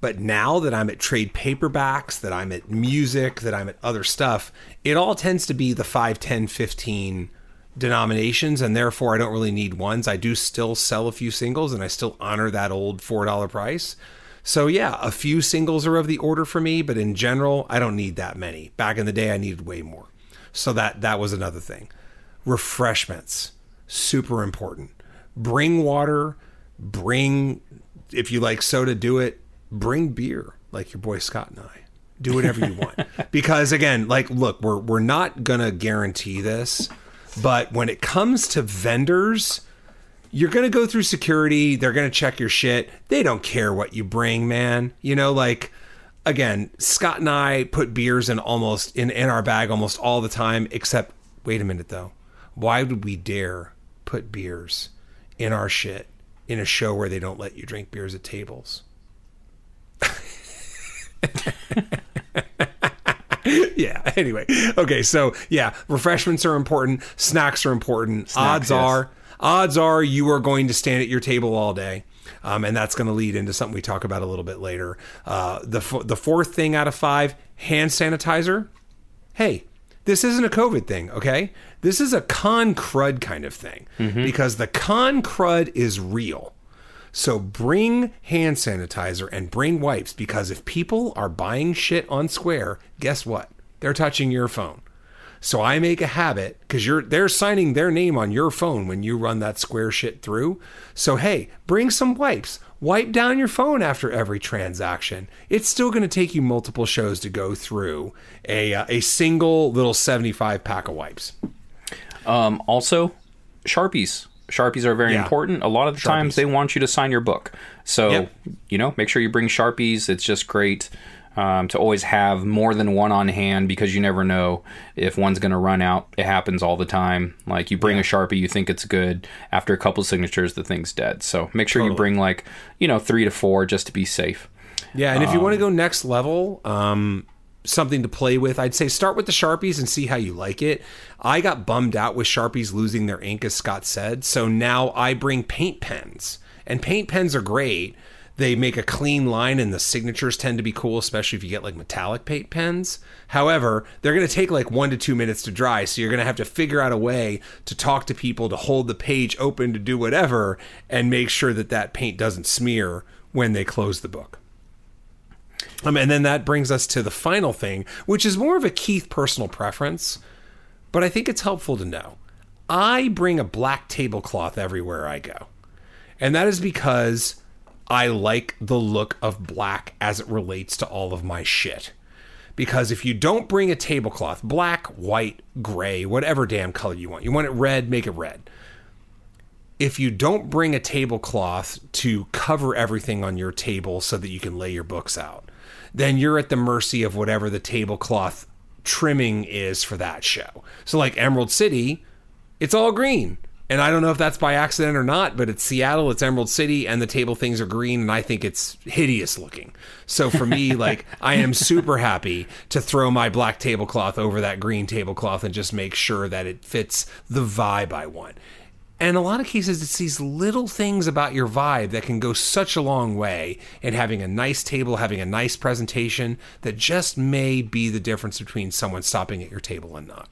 But now that I'm at trade paperbacks, that I'm at music, that I'm at other stuff, it all tends to be the 5, 10, 15 denominations. And therefore, I don't really need ones. I do still sell a few singles and I still honor that old $4 price. So, yeah, a few singles are of the order for me, but in general, I don't need that many. Back in the day, I needed way more. So that that was another thing. Refreshments, super important. Bring water, bring if you like soda, do it. Bring beer, like your boy Scott and I. Do whatever you want. because again, like look, we're we're not gonna guarantee this, but when it comes to vendors, you're going to go through security. They're going to check your shit. They don't care what you bring, man. You know, like again, Scott and I put beers in almost in in our bag almost all the time except wait a minute though. Why would we dare put beers in our shit in a show where they don't let you drink beers at tables? yeah. Anyway, okay. So yeah, refreshments are important. Snacks are important. odds yes. are, odds are you are going to stand at your table all day. Um, and that's going to lead into something we talk about a little bit later. Uh, the f- the fourth thing out of five, hand sanitizer. Hey, this isn't a COVID thing, okay? This is a con crud kind of thing because the con crud is real. So bring hand sanitizer and bring wipes because if people are buying shit on Square, guess what? They're touching your phone. So I make a habit because you're they're signing their name on your phone when you run that Square shit through. So hey, bring some wipes. Wipe down your phone after every transaction. It's still going to take you multiple shows to go through a uh, a single little 75 pack of wipes. Um, also, Sharpies. Sharpies are very Yeah. important. A lot of the times they want you to sign your book. So, Yep. you know, make sure you bring Sharpies. It's just great um, to always have more than one on hand because you never know if one's going to run out. It happens all the time. Like you bring a Sharpie, you think it's good. After a couple signatures, the thing's dead. So make sure you bring like, you know, three to four just to be safe. Yeah, and if you want to go next level, um, something to play with, I'd say start with the Sharpies and see how you like it. I got bummed out with Sharpies losing their ink, as Scott said. So now I bring paint pens, and paint pens are great. They make a clean line, and the signatures tend to be cool, especially if you get like metallic paint pens. However, they're going to take like one to two minutes to dry, so you're going to have to figure out a way to talk to people, to hold the page open, to do whatever, and make sure that that paint doesn't smear when they close the book. Um, and then that brings us to the final thing, which is more of a Keith personal preference, but I think it's helpful to know. I bring a black tablecloth everywhere I go. And that is because I like the look of black as it relates to all of my shit. Because if you don't bring a tablecloth, black, white, gray, whatever damn color you want, you want it red, make it red if you don't bring a tablecloth to cover everything on your table so that you can lay your books out, then you're at the mercy of whatever the tablecloth trimming is for that show. So, like Emerald City, it's all green. And I don't know if that's by accident or not, but it's Seattle, it's Emerald City, and the table things are green, and I think it's hideous looking. So for me, like, I am super happy to throw my black tablecloth over that green tablecloth and just make sure that it fits the vibe I want. And a lot of cases, it's these little things about your vibe that can go such a long way in having a nice table, having a nice presentation that just may be the difference between someone stopping at your table and not.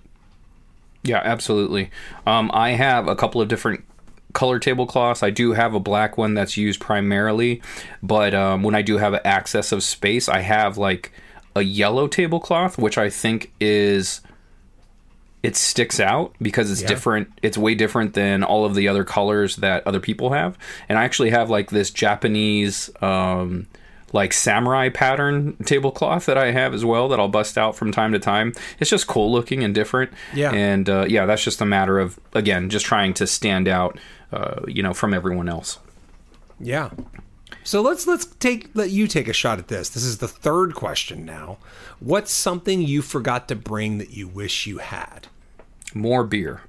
Yeah, absolutely. Um, I have a couple of different color tablecloths. I do have a black one that's used primarily, but um, when I do have access of space, I have like a yellow tablecloth, which I think is it sticks out because it's Yeah. different. It's way different than all of the other colors that other people have. And I actually have like this Japanese um, like samurai pattern tablecloth that I have as well that I'll bust out from time to time. It's just cool looking and different. Yeah. And uh, yeah, that's just a matter of again just trying to stand out, uh, you know, from everyone else. Yeah. So let's let's take let you take a shot at this. This is the third question now. What's something you forgot to bring that you wish you had? More beer.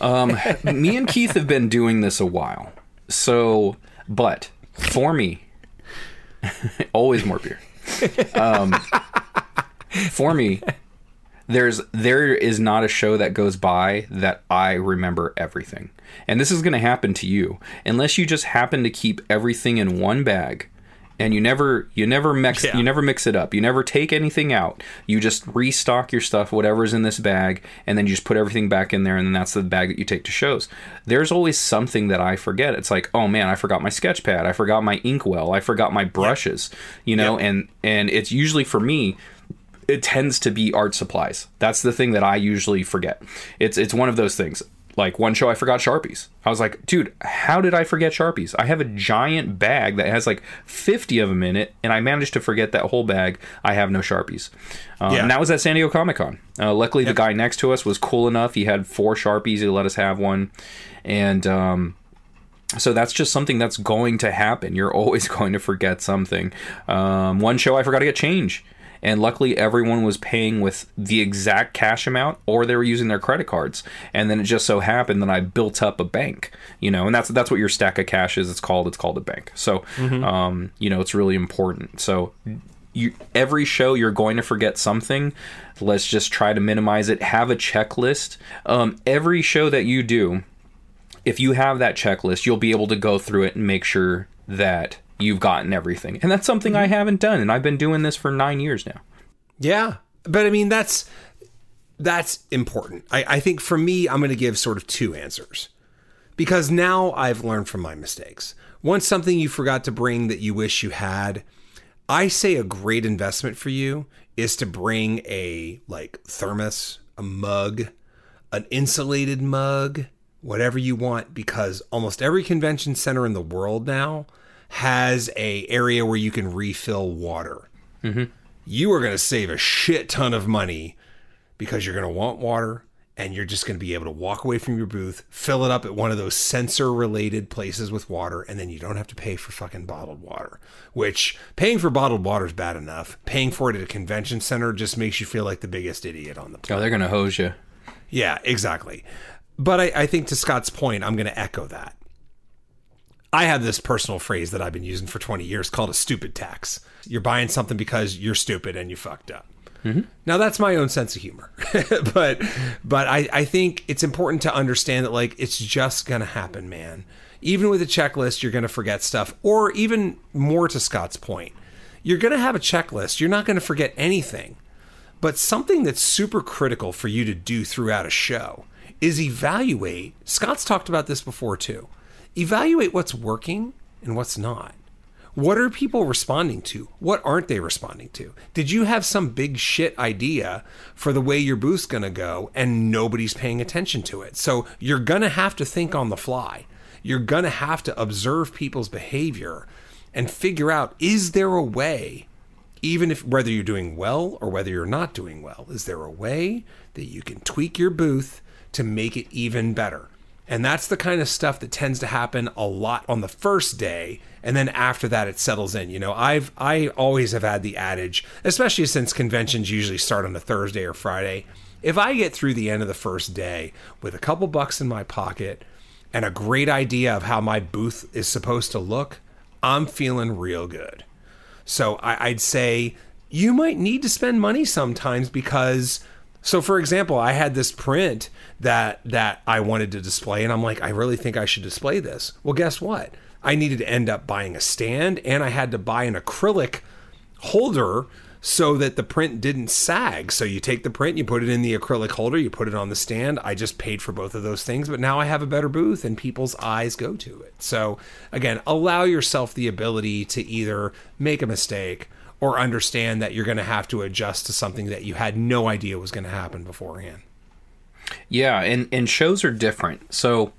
Um, me and Keith have been doing this a while. So, but for me, always more beer. Um, for me, there's there is not a show that goes by that I remember everything. And this is going to happen to you unless you just happen to keep everything in one bag and you never you never mix Yeah. you never mix it up. You never take anything out. You just restock your stuff whatever's in this bag and then you just put everything back in there and then that's the bag that you take to shows. There's always something that I forget. It's like, "Oh man, I forgot my sketch pad. I forgot my inkwell. I forgot my brushes." You know, Yep. and and it's usually for me it tends to be art supplies. That's the thing that I usually forget. It's it's one of those things. Like one show I forgot Sharpies. I was like, dude, how did I forget Sharpies? I have a giant bag that has like 50 of them in it, and I managed to forget that whole bag. I have no Sharpies. Um, Yeah. And that was at San Diego Comic Con. Uh, luckily, the guy next to us was cool enough. He had four Sharpies. He let us have one. And um, so that's just something that's going to happen. You're always going to forget something. Um, one show I forgot to get change, and luckily everyone was paying with the exact cash amount, or they were using their credit cards. And then it just so happened that I built up a bank, you know, and that's that's what your stack of cash is. It's called it's called a bank. So, um, you know, it's really important. So. You, every show you're going to forget something let's just try to minimize it have a checklist um, every show that you do if you have that checklist, you'll be able to go through it and make sure that you've gotten everything. And that's something I mhm. haven't done, and I've been doing this for nine years now. Yeah, but I mean that's that's important. I, I think for me, I'm going to give sort of two answers because now I've learned from my mistakes. Once something you forgot to bring that you wish you had, I say a great investment for you is to bring a like thermos, a mug, an insulated mug, whatever you want because almost every convention center in the world now has a area where you can refill water. Mm-hmm. You are going to save a shit ton of money because you're going to want water and you're just going to be able to walk away from your booth, fill it up at one of those sensor related places with water, and then you don't have to pay for fucking bottled water. Which paying for bottled water is bad enough. Paying for it at a convention center just makes you feel like the biggest idiot on the planet. Oh, they're gonna hose you. Yeah, exactly. But I, I think to Scott's point, I'm going to echo that. I have this personal phrase that I've been using for 20 years called a stupid tax. You're buying something because you're stupid and you fucked up. Mm-hmm. Now that's my own sense of humor, but but I, I think it's important to understand that like it's just gonna happen, man. Even with a checklist, you're gonna forget stuff, or even more to Scott's point, you're gonna have a checklist. You're not gonna forget anything. But something that's super critical for you to do throughout a show is evaluate. Scott's talked about this before too. Evaluate what's working and what's not. What are people responding to? What aren't they responding to? Did you have some big shit idea for the way your booth's going to go and nobody's paying attention to it? So you're going to have to think on the fly. You're going to have to observe people's behavior and figure out is there a way even if whether you're doing well or whether you're not doing well, is there a way that you can tweak your booth to make it even better? And that's the kind of stuff that tends to happen a lot on the first day and then after that it settles in. You know, I've I always have had the adage, especially since conventions usually start on a Thursday or Friday, if I get through the end of the first day with a couple bucks in my pocket and a great idea of how my booth is supposed to look, I'm feeling real good. So I, I'd say you might need to spend money sometimes because so for example, I had this print that that I wanted to display and I'm like, I really think I should display this. Well, guess what? I needed to end up buying a stand and I had to buy an acrylic holder so that the print didn't sag. So you take the print, you put it in the acrylic holder, you put it on the stand. I just paid for both of those things, but now I have a better booth and people's eyes go to it. So again, allow yourself the ability to either make a mistake or understand that you're going to have to adjust to something that you had no idea was going to happen beforehand. Yeah, and and shows are different. So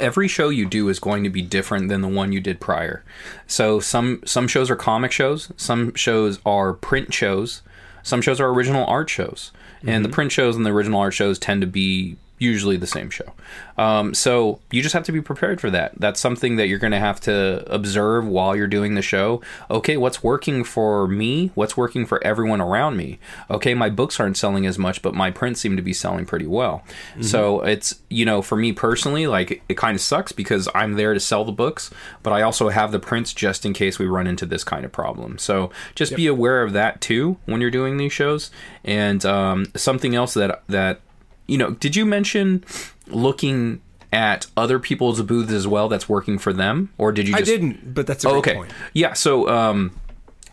every show you do is going to be different than the one you did prior. So some some shows are comic shows, some shows are print shows, some shows are original art shows, and the mm-hmm. print shows and the original art shows tend to be usually the same show. Um, so you just have to be prepared for that. That's something that you're going to have to observe while you're doing the show. Okay, what's working for me? What's working for everyone around me? Okay, my books aren't selling as much, but my prints seem to be selling pretty well. So it's, you know, for me personally, like it kind of sucks because I'm there to sell the books, but I also have the prints just in case we run into this kind of problem. So just be aware of that too when you're doing these shows. And um, something else that, that, you know, did you mention looking at other people's booths as well that's working for them? Or did you I just didn't, but that's a Oh, okay. point. Yeah. So, um,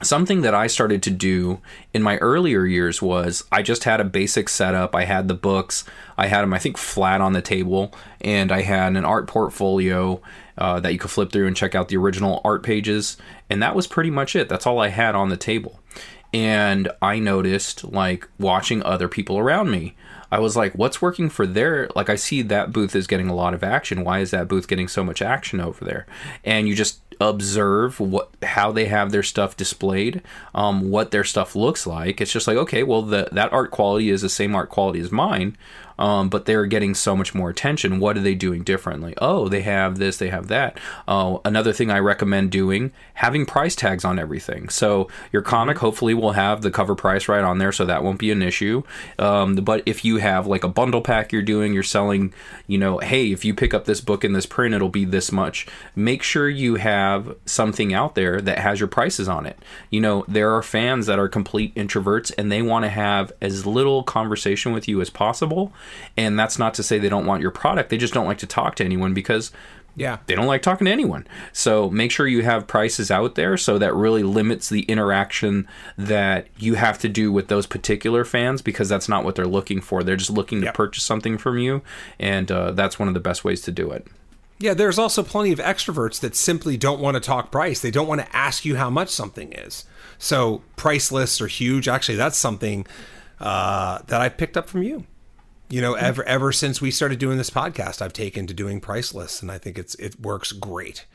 something that I started to do in my earlier years was I just had a basic setup. I had the books, I had them, I think, flat on the table, and I had an art portfolio uh, that you could flip through and check out the original art pages. And that was pretty much it. That's all I had on the table. And I noticed, like, watching other people around me. I was like, what's working for their like I see that booth is getting a lot of action. Why is that booth getting so much action over there? And you just observe what how they have their stuff displayed, um, what their stuff looks like. It's just like, okay, well the that art quality is the same art quality as mine. Um, but they're getting so much more attention. What are they doing differently? Oh, they have this, they have that. Uh, another thing I recommend doing, having price tags on everything. So your comic hopefully will have the cover price right on there, so that won't be an issue. Um, but if you have like a bundle pack you're doing, you're selling, you know, hey, if you pick up this book in this print, it'll be this much. Make sure you have something out there that has your prices on it. You know, there are fans that are complete introverts and they want to have as little conversation with you as possible. And that's not to say they don't want your product, they just don't like to talk to anyone because Yeah. they don't like talking to anyone. So make sure you have prices out there so that really limits the interaction that you have to do with those particular fans because that's not what they're looking for. They're just looking to purchase something from you, and uh, that's one of the best ways to do it. Yeah, there's also plenty of extroverts that simply don't want to talk price. They don't want to ask you how much something is. So price lists are huge. Actually, that's something uh, that I picked up from you. You know, ever ever since we started doing this podcast, I've taken to doing price lists, and I think it's it works great.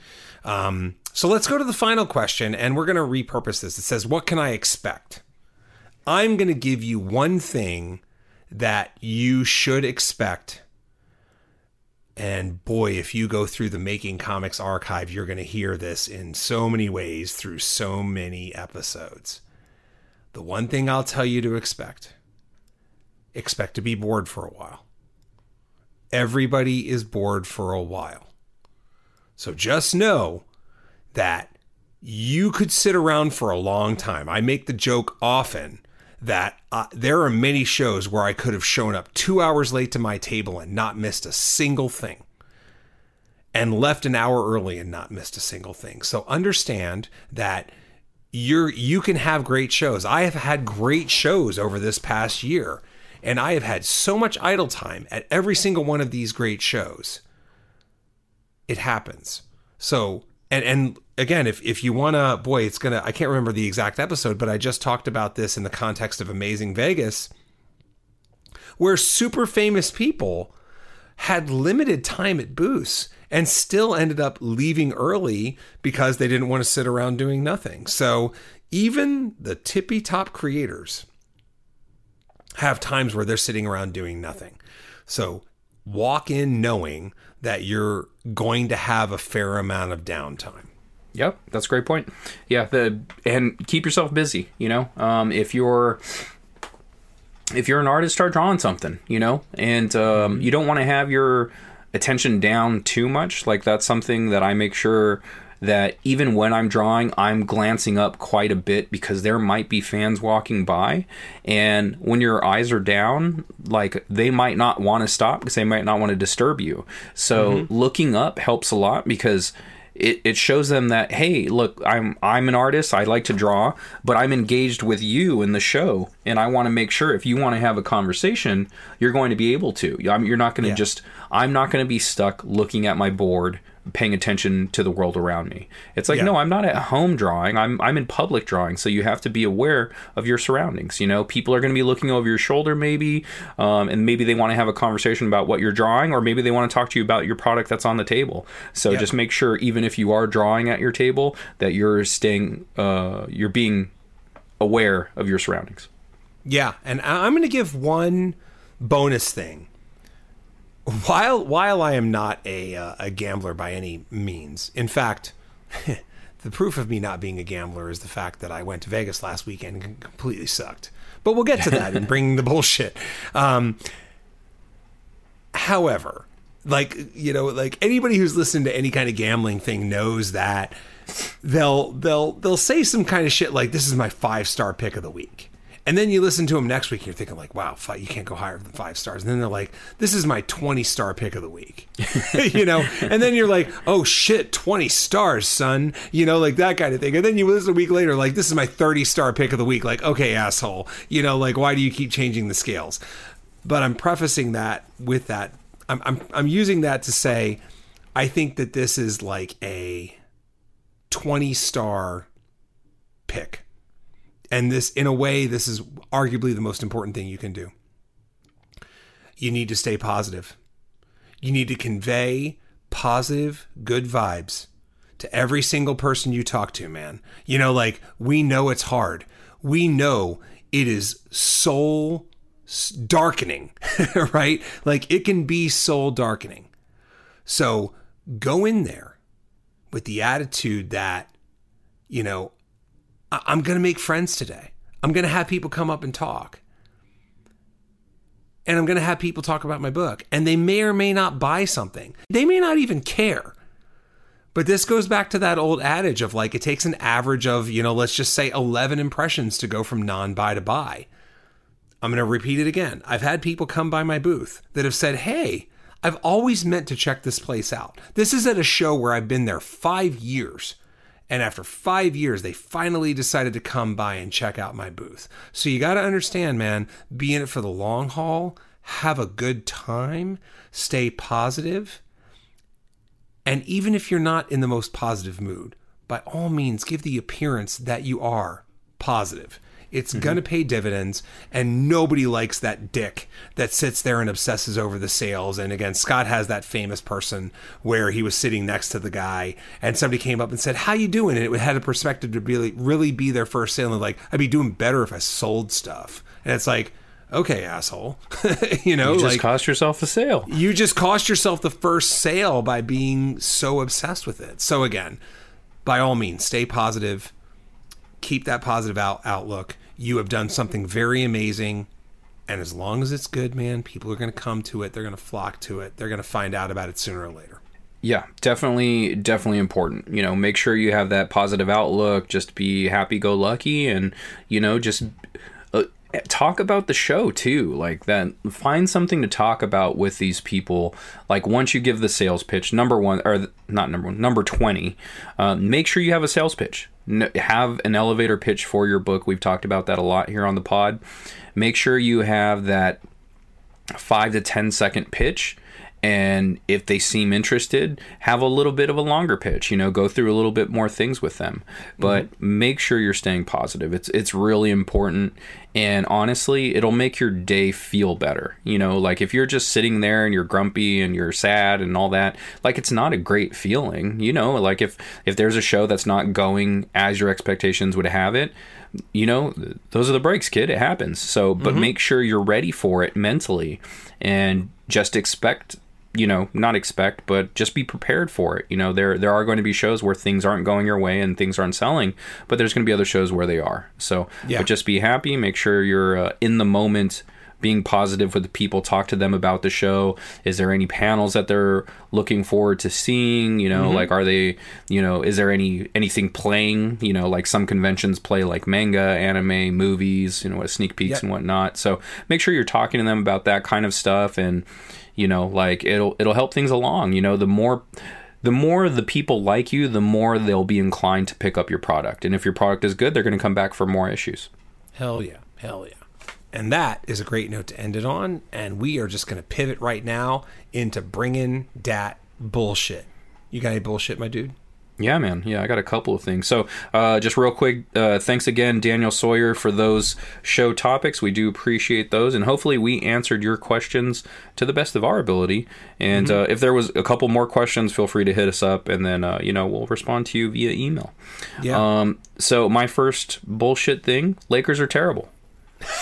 Um, so let's go to the final question, and we're going to repurpose this. It says, "What can I expect?" I'm going to give you one thing that you should expect and boy, if you go through the Making Comics archive, you're going to hear this in so many ways through so many episodes. The one thing I'll tell you to expect expect to be bored for a while. Everybody is bored for a while. So just know that you could sit around for a long time. I make the joke often that uh, there are many shows where I could have shown up two hours late to my table and not missed a single thing, and left an hour early and not missed a single thing. So understand that you're you can have great shows. I have had great shows over this past year, and I have had so much idle time at every single one of these great shows. It happens. So and and again, if if you wanna, boy, it's gonna. I can't remember the exact episode, but I just talked about this in the context of Amazing Vegas, where super famous people had limited time at booths and still ended up leaving early because they didn't want to sit around doing nothing. So even the tippy top creators have times where they're sitting around doing nothing. So walk in knowing that you're going to have a fair amount of downtime. Yep, that's a great point. Yeah, the and keep yourself busy. You know, um, if you're if you're an artist, start drawing something. You know, and um, you don't want to have your attention down too much. Like that's something that I make sure that even when I'm drawing, I'm glancing up quite a bit because there might be fans walking by. And when your eyes are down, like they might not want to stop because they might not want to disturb you. So mm-hmm. looking up helps a lot because it, it shows them that hey look i'm i'm an artist i like to draw but i'm engaged with you in the show and i want to make sure if you want to have a conversation you're going to be able to I mean, you're not going to Yeah. just I'm not going to be stuck looking at my board paying attention to the world around me. It's like Yeah. no, I'm not at home drawing. I'm I'm in public drawing, so you have to be aware of your surroundings. You know, people are going to be looking over your shoulder maybe, um, and maybe they want to have a conversation about what you're drawing, or maybe they want to talk to you about your product that's on the table. So Yeah. just make sure, even if you are drawing at your table, that you're staying, uh, you're being aware of your surroundings. Yeah, and I'm going to give one bonus thing. While while I am not a uh, a gambler by any means, in fact, the proof of me not being a gambler is the fact that I went to Vegas last weekend and completely sucked. But we'll get to that and bring the bullshit. Um, however, like you know, like anybody who's listened to any kind of gambling thing knows that they'll they'll they'll say some kind of shit like this is my five star pick of the week. And then you listen to them next week, you're thinking like, "Wow, fi- you can't go higher than five stars." And then they're like, "This is my 20 star pick of the week," you know. And then you're like, "Oh shit, 20 stars, son," you know, like that kind of thing. And then you listen a week later, like, "This is my 30 star pick of the week." Like, okay, asshole, you know, like, why do you keep changing the scales? But I'm prefacing that with that. I'm I'm I'm using that to say, I think that this is like a 20 star pick. And this, in a way, this is arguably the most important thing you can do. You need to stay positive. You need to convey positive, good vibes to every single person you talk to, man. You know, like, we know it's hard. We know it is soul darkening, right? Like, it can be soul darkening. So go in there with the attitude that, you know, I'm going to make friends today. I'm going to have people come up and talk. And I'm going to have people talk about my book. And they may or may not buy something. They may not even care. But this goes back to that old adage of like, it takes an average of, you know, let's just say 11 impressions to go from non buy to buy. I'm going to repeat it again. I've had people come by my booth that have said, Hey, I've always meant to check this place out. This is at a show where I've been there five years. And after five years, they finally decided to come by and check out my booth. So you got to understand, man, be in it for the long haul, have a good time, stay positive. And even if you're not in the most positive mood, by all means, give the appearance that you are positive. It's mm-hmm. going to pay dividends, and nobody likes that dick that sits there and obsesses over the sales. And again, Scott has that famous person where he was sitting next to the guy, and somebody came up and said, "How you doing?" And it had a perspective to really, really be their first sale. And like, I'd be doing better if I sold stuff. And it's like, okay, asshole, you know, You just like cost yourself a sale. you just cost yourself the first sale by being so obsessed with it. So again, by all means, stay positive. Keep that positive out- outlook. You have done something very amazing. And as long as it's good, man, people are going to come to it. They're going to flock to it. They're going to find out about it sooner or later. Yeah, definitely, definitely important. You know, make sure you have that positive outlook. Just be happy go lucky, and you know, just uh, talk about the show too. Like that, find something to talk about with these people. Like once you give the sales pitch, number one or not number one, number twenty, uh, make sure you have a sales pitch. Have an elevator pitch for your book. We've talked about that a lot here on the pod. Make sure you have that five to ten second pitch and if they seem interested have a little bit of a longer pitch you know go through a little bit more things with them. But mm-hmm. make sure you're staying positive. It's it's really important. And honestly it'll make your day feel better. You know like if you're just sitting there and you're grumpy and you're sad and all that like it's not a great feeling you know? Like if if there's a show that's not going as your expectations would have it you know those are the breaks kid. It happens. So but mm-hmm. make sure you're ready for it mentally and just expect you know not expect but just be prepared for it. You know there there are going to be shows where things aren't going your way and things aren't selling but there's going to be other shows where they are. So Yeah. but just be happy make sure you're uh, in the moment being positive with the people talk to them about the show. Is there any panels that they're looking forward to seeing? You know like are they you know is there any anything playing? You know like some conventions play like manga anime movies you know sneak peeks Yep. and whatnot. So make sure you're talking to them about that kind of stuff and you know like it'll it'll help things along you know the more the more the people like you the more they'll be inclined to pick up your product and if your product is good they're going to come back for more issues Hell yeah. Hell yeah. And that is a great note to end it on. And we are just going to pivot right now into bringing dat bullshit. You got any bullshit, my dude? Yeah, man. Yeah, I got a couple of things. So, uh, just real quick, uh, thanks again, Daniel Sawyer, for those show topics. We do appreciate those, and hopefully, we answered your questions to the best of our ability. And uh, if there was a couple more questions, feel free to hit us up, and then uh, you know we'll respond to you via email. Yeah. Um, so, my first bullshit thing: Lakers are terrible.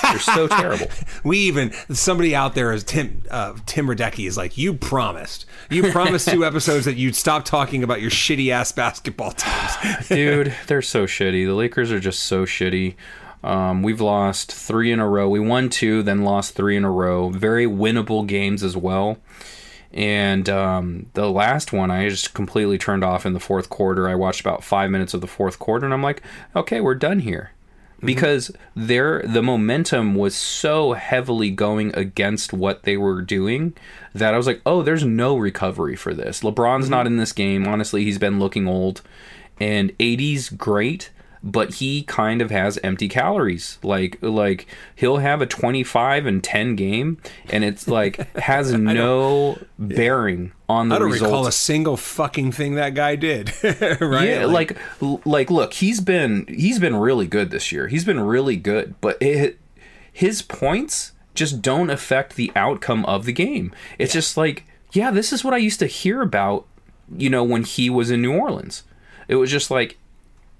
They're so terrible. we even somebody out there is Tim uh, Tim Radecki is like you promised you promised two episodes that you'd stop talking about your shitty ass basketball teams. Dude, they're so shitty. The Lakers are just so shitty. Um, we've lost three in a row. We won two, then lost three in a row. Very winnable games as well. And um, the last one, I just completely turned off in the fourth quarter. I watched about five minutes of the fourth quarter, and I'm like, okay, we're done here Mm-hmm. because their the momentum was so heavily going against what they were doing that I was like, "Oh, there's no recovery for this." LeBron's mm-hmm. not in this game. Honestly, he's been looking old. And AD's great, but he kind of has empty calories. Like like he'll have a 25 and 10 game and it's like has no bearing on the I don't results. recall a single fucking thing that guy did. right? Yeah, like, like look, he's been he's been really good this year. He's been really good, but it, his points just don't affect the outcome of the game. It's just like, yeah, this is what I used to hear about, you know, when he was in New Orleans. It was just like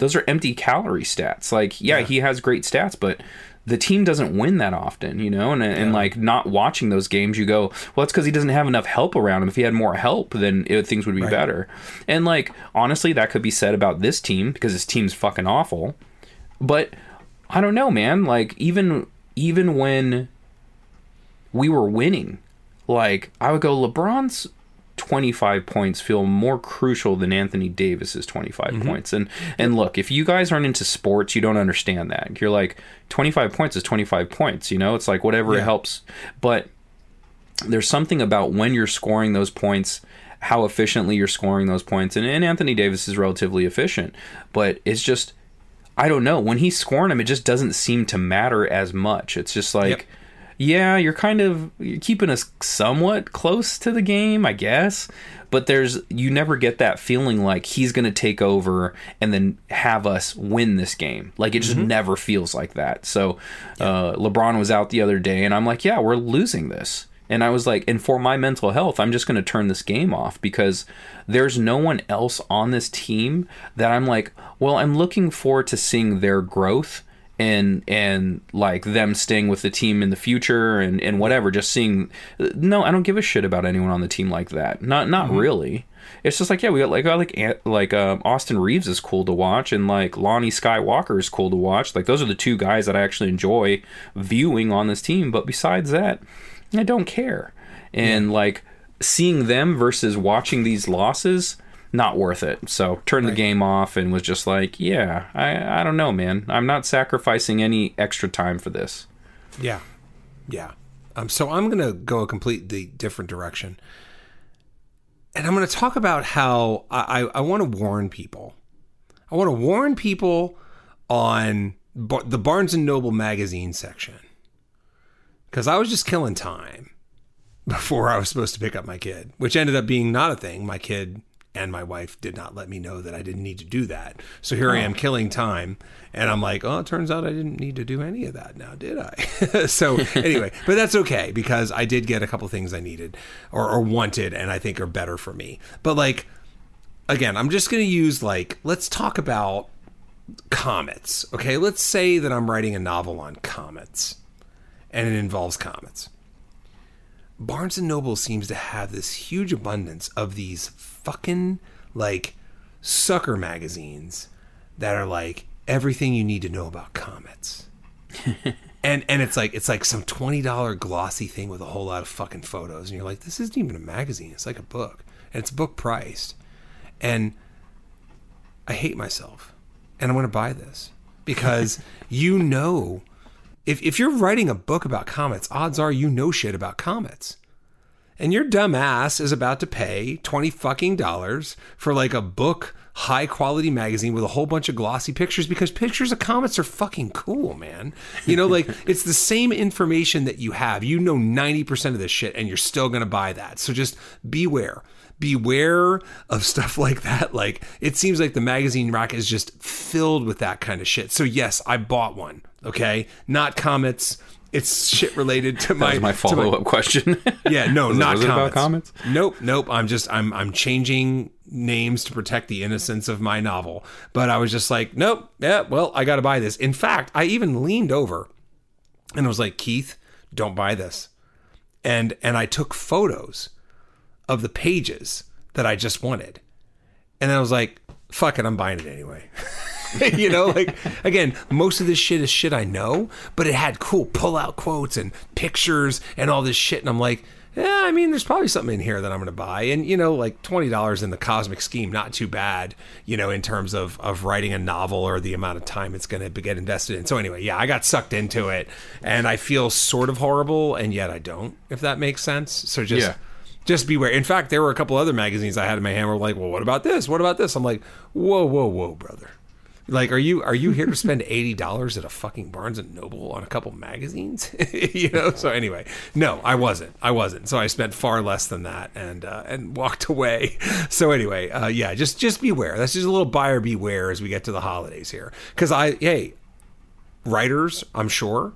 those are empty calorie stats. Like, yeah, he has great stats, but the team doesn't win that often, you know, and, and like not watching those games, you go, well, it's because he doesn't have enough help around him. If he had more help, then it, things would be better. And like, honestly, that could be said about this team because this team's fucking awful. But I don't know, man. Like, even even when we were winning, like I would go, LeBron's 25 points feel more crucial than Anthony Davis's 25 mm-hmm. points. And and look, if you guys aren't into sports, you don't understand that. You're like 25 points is 25 points, you know? It's like whatever Yeah. helps. But there's something about when you're scoring those points how efficiently you're scoring those points and, and Anthony Davis is relatively efficient but it's just I don't know when he's scoring them it just doesn't seem to matter as much it's just like Yep. Yeah, you're kind of you're keeping us somewhat close to the game, I guess. But there's you never get that feeling like he's going to take over and then have us win this game. Like it just never feels like that. So uh, LeBron was out the other day, and I'm like, yeah, we're losing this. And I was like, and for my mental health, I'm just going to turn this game off because there's no one else on this team that I'm like, well, I'm looking forward to seeing their growth and and like them staying with the team in the future and and whatever just seeing no i don't give a shit about anyone on the team like that. Not not really. It's just like yeah we got like I like like um, austin reaves is cool to watch and like lonnie skywalker is cool to watch. Like those are the two guys that i actually enjoy viewing on this team. But besides that i don't care. And like seeing them versus watching these losses not worth it. So turned the game off and was just like, yeah, I I don't know, man. I'm not sacrificing any extra time for this. Yeah, yeah. Um, so I'm going to go a completely different direction, and I'm going to talk about how I, I, I want to warn people. I want to warn people on Bar- the Barnes and Noble magazine section because I was just killing time before I was supposed to pick up my kid, which ended up being not a thing. My kid and my wife did not let me know that I didn't need to do that. So here I oh. am killing time. And I'm like, oh, it turns out I didn't need to do any of that now, did I? so anyway, but that's okay because I did get a couple things I needed or, or wanted and I think are better for me. But like, again, I'm just going to use like, let's talk about comets. Okay. Let's say that I'm writing a novel on comets and it involves comets. Barnes and Noble seems to have this huge abundance of these fucking like sucker magazines that are like everything you need to know about comets. and and it's like it's like some twenty dollar glossy thing with a whole lot of fucking photos, and you're like, this isn't even a magazine; it's like a book, and it's book priced. And I hate myself, and I'm to buy this because you know if, if you're writing a book about comets, odds are you know shit about comets. And your dumb ass is about to pay 20 fucking dollars for like a book high quality magazine with a whole bunch of glossy pictures because pictures of comets are fucking cool, man. You know, like it's the same information that you have. You know 90% of this shit and you're still going to buy that. So just beware. Beware of stuff like that. Like it seems like the magazine rack is just filled with that kind of shit. So yes, I bought one. Okay, not comets. It's shit related to my my follow up question. yeah, no, Was not it about comets? Nope, nope. I'm just I'm I'm changing names to protect the innocence of my novel. But I was just like, nope, yeah, well, I got to buy this. In fact, I even leaned over and I was like, Keith, don't buy this. And and I took photos of the pages that I just wanted. And I was like, fuck it, I'm buying it anyway. you know, like again, most of this shit is shit I know, but it had cool pull out quotes and pictures and all this shit. And I'm like, yeah, I mean, there's probably something in here that I'm going to buy. And, you know, like $20 in the cosmic scheme, not too bad, you know, in terms of, of writing a novel or the amount of time it's going to get invested in. So, anyway, yeah, I got sucked into it and I feel sort of horrible, and yet I don't, if that makes sense. So just. Yeah. Just beware. In fact, there were a couple other magazines I had in my hand were like, well, what about this? What about this? I'm like, whoa, whoa, whoa, brother. Like, are you are you here to spend eighty dollars at a fucking Barnes and Noble on a couple magazines? you know. So anyway, no, I wasn't. I wasn't. So I spent far less than that and uh, and walked away. So anyway, uh, yeah, just just beware. That's just a little buyer beware as we get to the holidays here. Because I, hey, writers, I'm sure,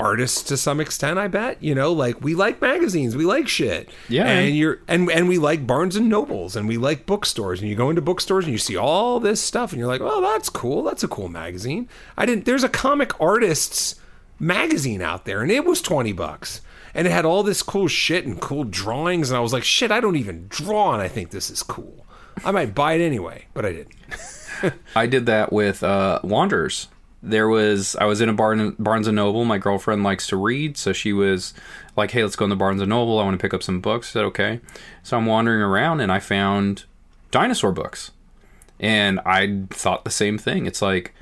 artists to some extent, I bet. You know, like we like magazines, we like shit. Yeah. And you're and and we like Barnes and Nobles and we like bookstores and you go into bookstores and you see all this stuff and you're like, "Oh, that's cool. That's a cool magazine." I didn't there's a comic artists magazine out there and it was 20 bucks. And it had all this cool shit and cool drawings and I was like, "Shit, I don't even draw and I think this is cool." I might buy it anyway, but I didn't. I did that with uh, Wanderers. There was I was in a Barn, Barnes and Noble. My girlfriend likes to read, so she was like, "Hey, let's go in the Barnes and Noble. I want to pick up some books." I said, "Okay." So I'm wandering around and I found dinosaur books, and I thought the same thing. It's like,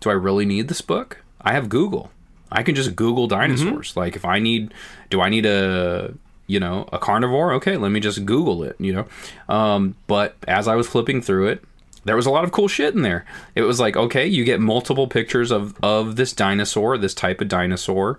do I really need this book? I have Google. I can just Google dinosaurs. Like if I need, do I need a you know a carnivore? Okay, let me just Google it. You know, um, but as I was flipping through it, there was a lot of cool shit in there. It was like, okay, you get multiple pictures of of this dinosaur, this type of dinosaur,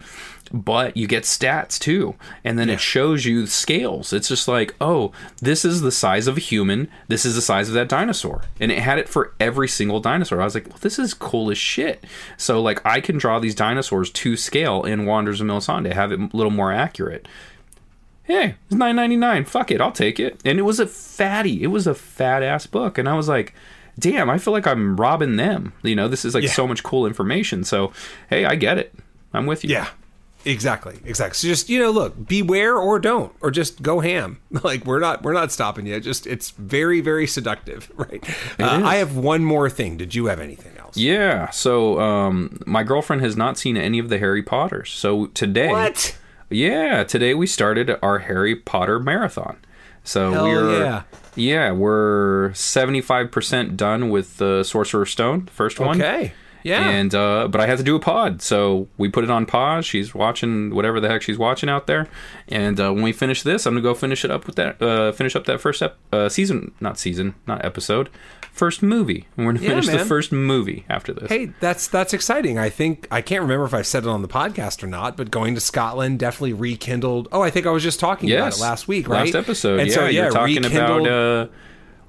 but you get stats too. And then it shows you scales. It's just like, oh, this is the size of a human, this is the size of that dinosaur. And it had it for every single dinosaur. I was like, well, this is cool as shit. So like I can draw these dinosaurs to scale in Wanderers of Melisande, have it a little more accurate hey, it's nine ninety nine. Fuck it, I'll take it. And it was a fatty. It was a fat ass book, and I was like, damn, I feel like I'm robbing them. You know, this is like Yeah. so much cool information. So, hey, I get it. I'm with you. Yeah. Exactly. Exactly. So just you know, look, beware or don't, or just go ham. Like we're not we're not stopping you. Just it's very very seductive, right? Uh. I have one more thing. Did you have anything else? Yeah. So, um, my girlfriend has not seen any of the Harry Potters. So today, What? Yeah, today we started our Harry Potter marathon. So Hell we're yeah. yeah, we're seventy five percent done with the Sorcerer's Stone, the first one. Okay. Yeah. And uh, but I had to do a pod, so we put it on pause. She's watching whatever the heck she's watching out there, and uh, when we finish this, I'm gonna go finish it up with that. Uh, finish up that first ep- uh, season, not season, not episode, first movie. And we're gonna Yeah, finish the first movie after this. Hey, that's that's exciting. I think I can't remember if I said it on the podcast or not, but going to Scotland definitely rekindled. Oh, I think I was just talking about it last week, right? Last episode, And yeah. so yeah, you're talking rekindled. about. Uh,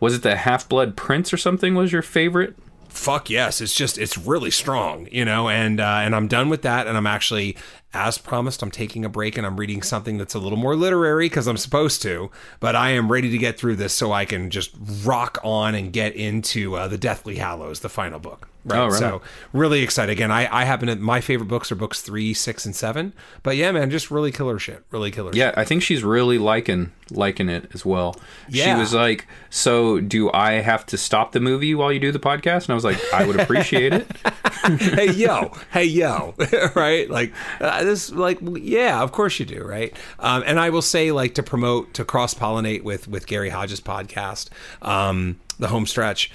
was it the Half Blood Prince or something? Was your favorite? fuck yes it's just it's really strong you know and uh, and i'm done with that and i'm actually as promised i'm taking a break and i'm reading something that's a little more literary because i'm supposed to but i am ready to get through this so i can just rock on and get into uh, the deathly hallows the final book right, Oh, right. so really excited again i i happen to my favorite books are books three six and seven but yeah man just really killer shit really killer shit. Yeah, I think she's really liking liking it as well. Yeah. She was like, "So, do I have to stop the movie while you do the podcast?" And I was like, "I would appreciate it." hey yo, hey yo, right? Like uh, this, like yeah, of course you do, right? Um, and I will say, like to promote to cross pollinate with with Gary Hodges' podcast, um, the home stretch.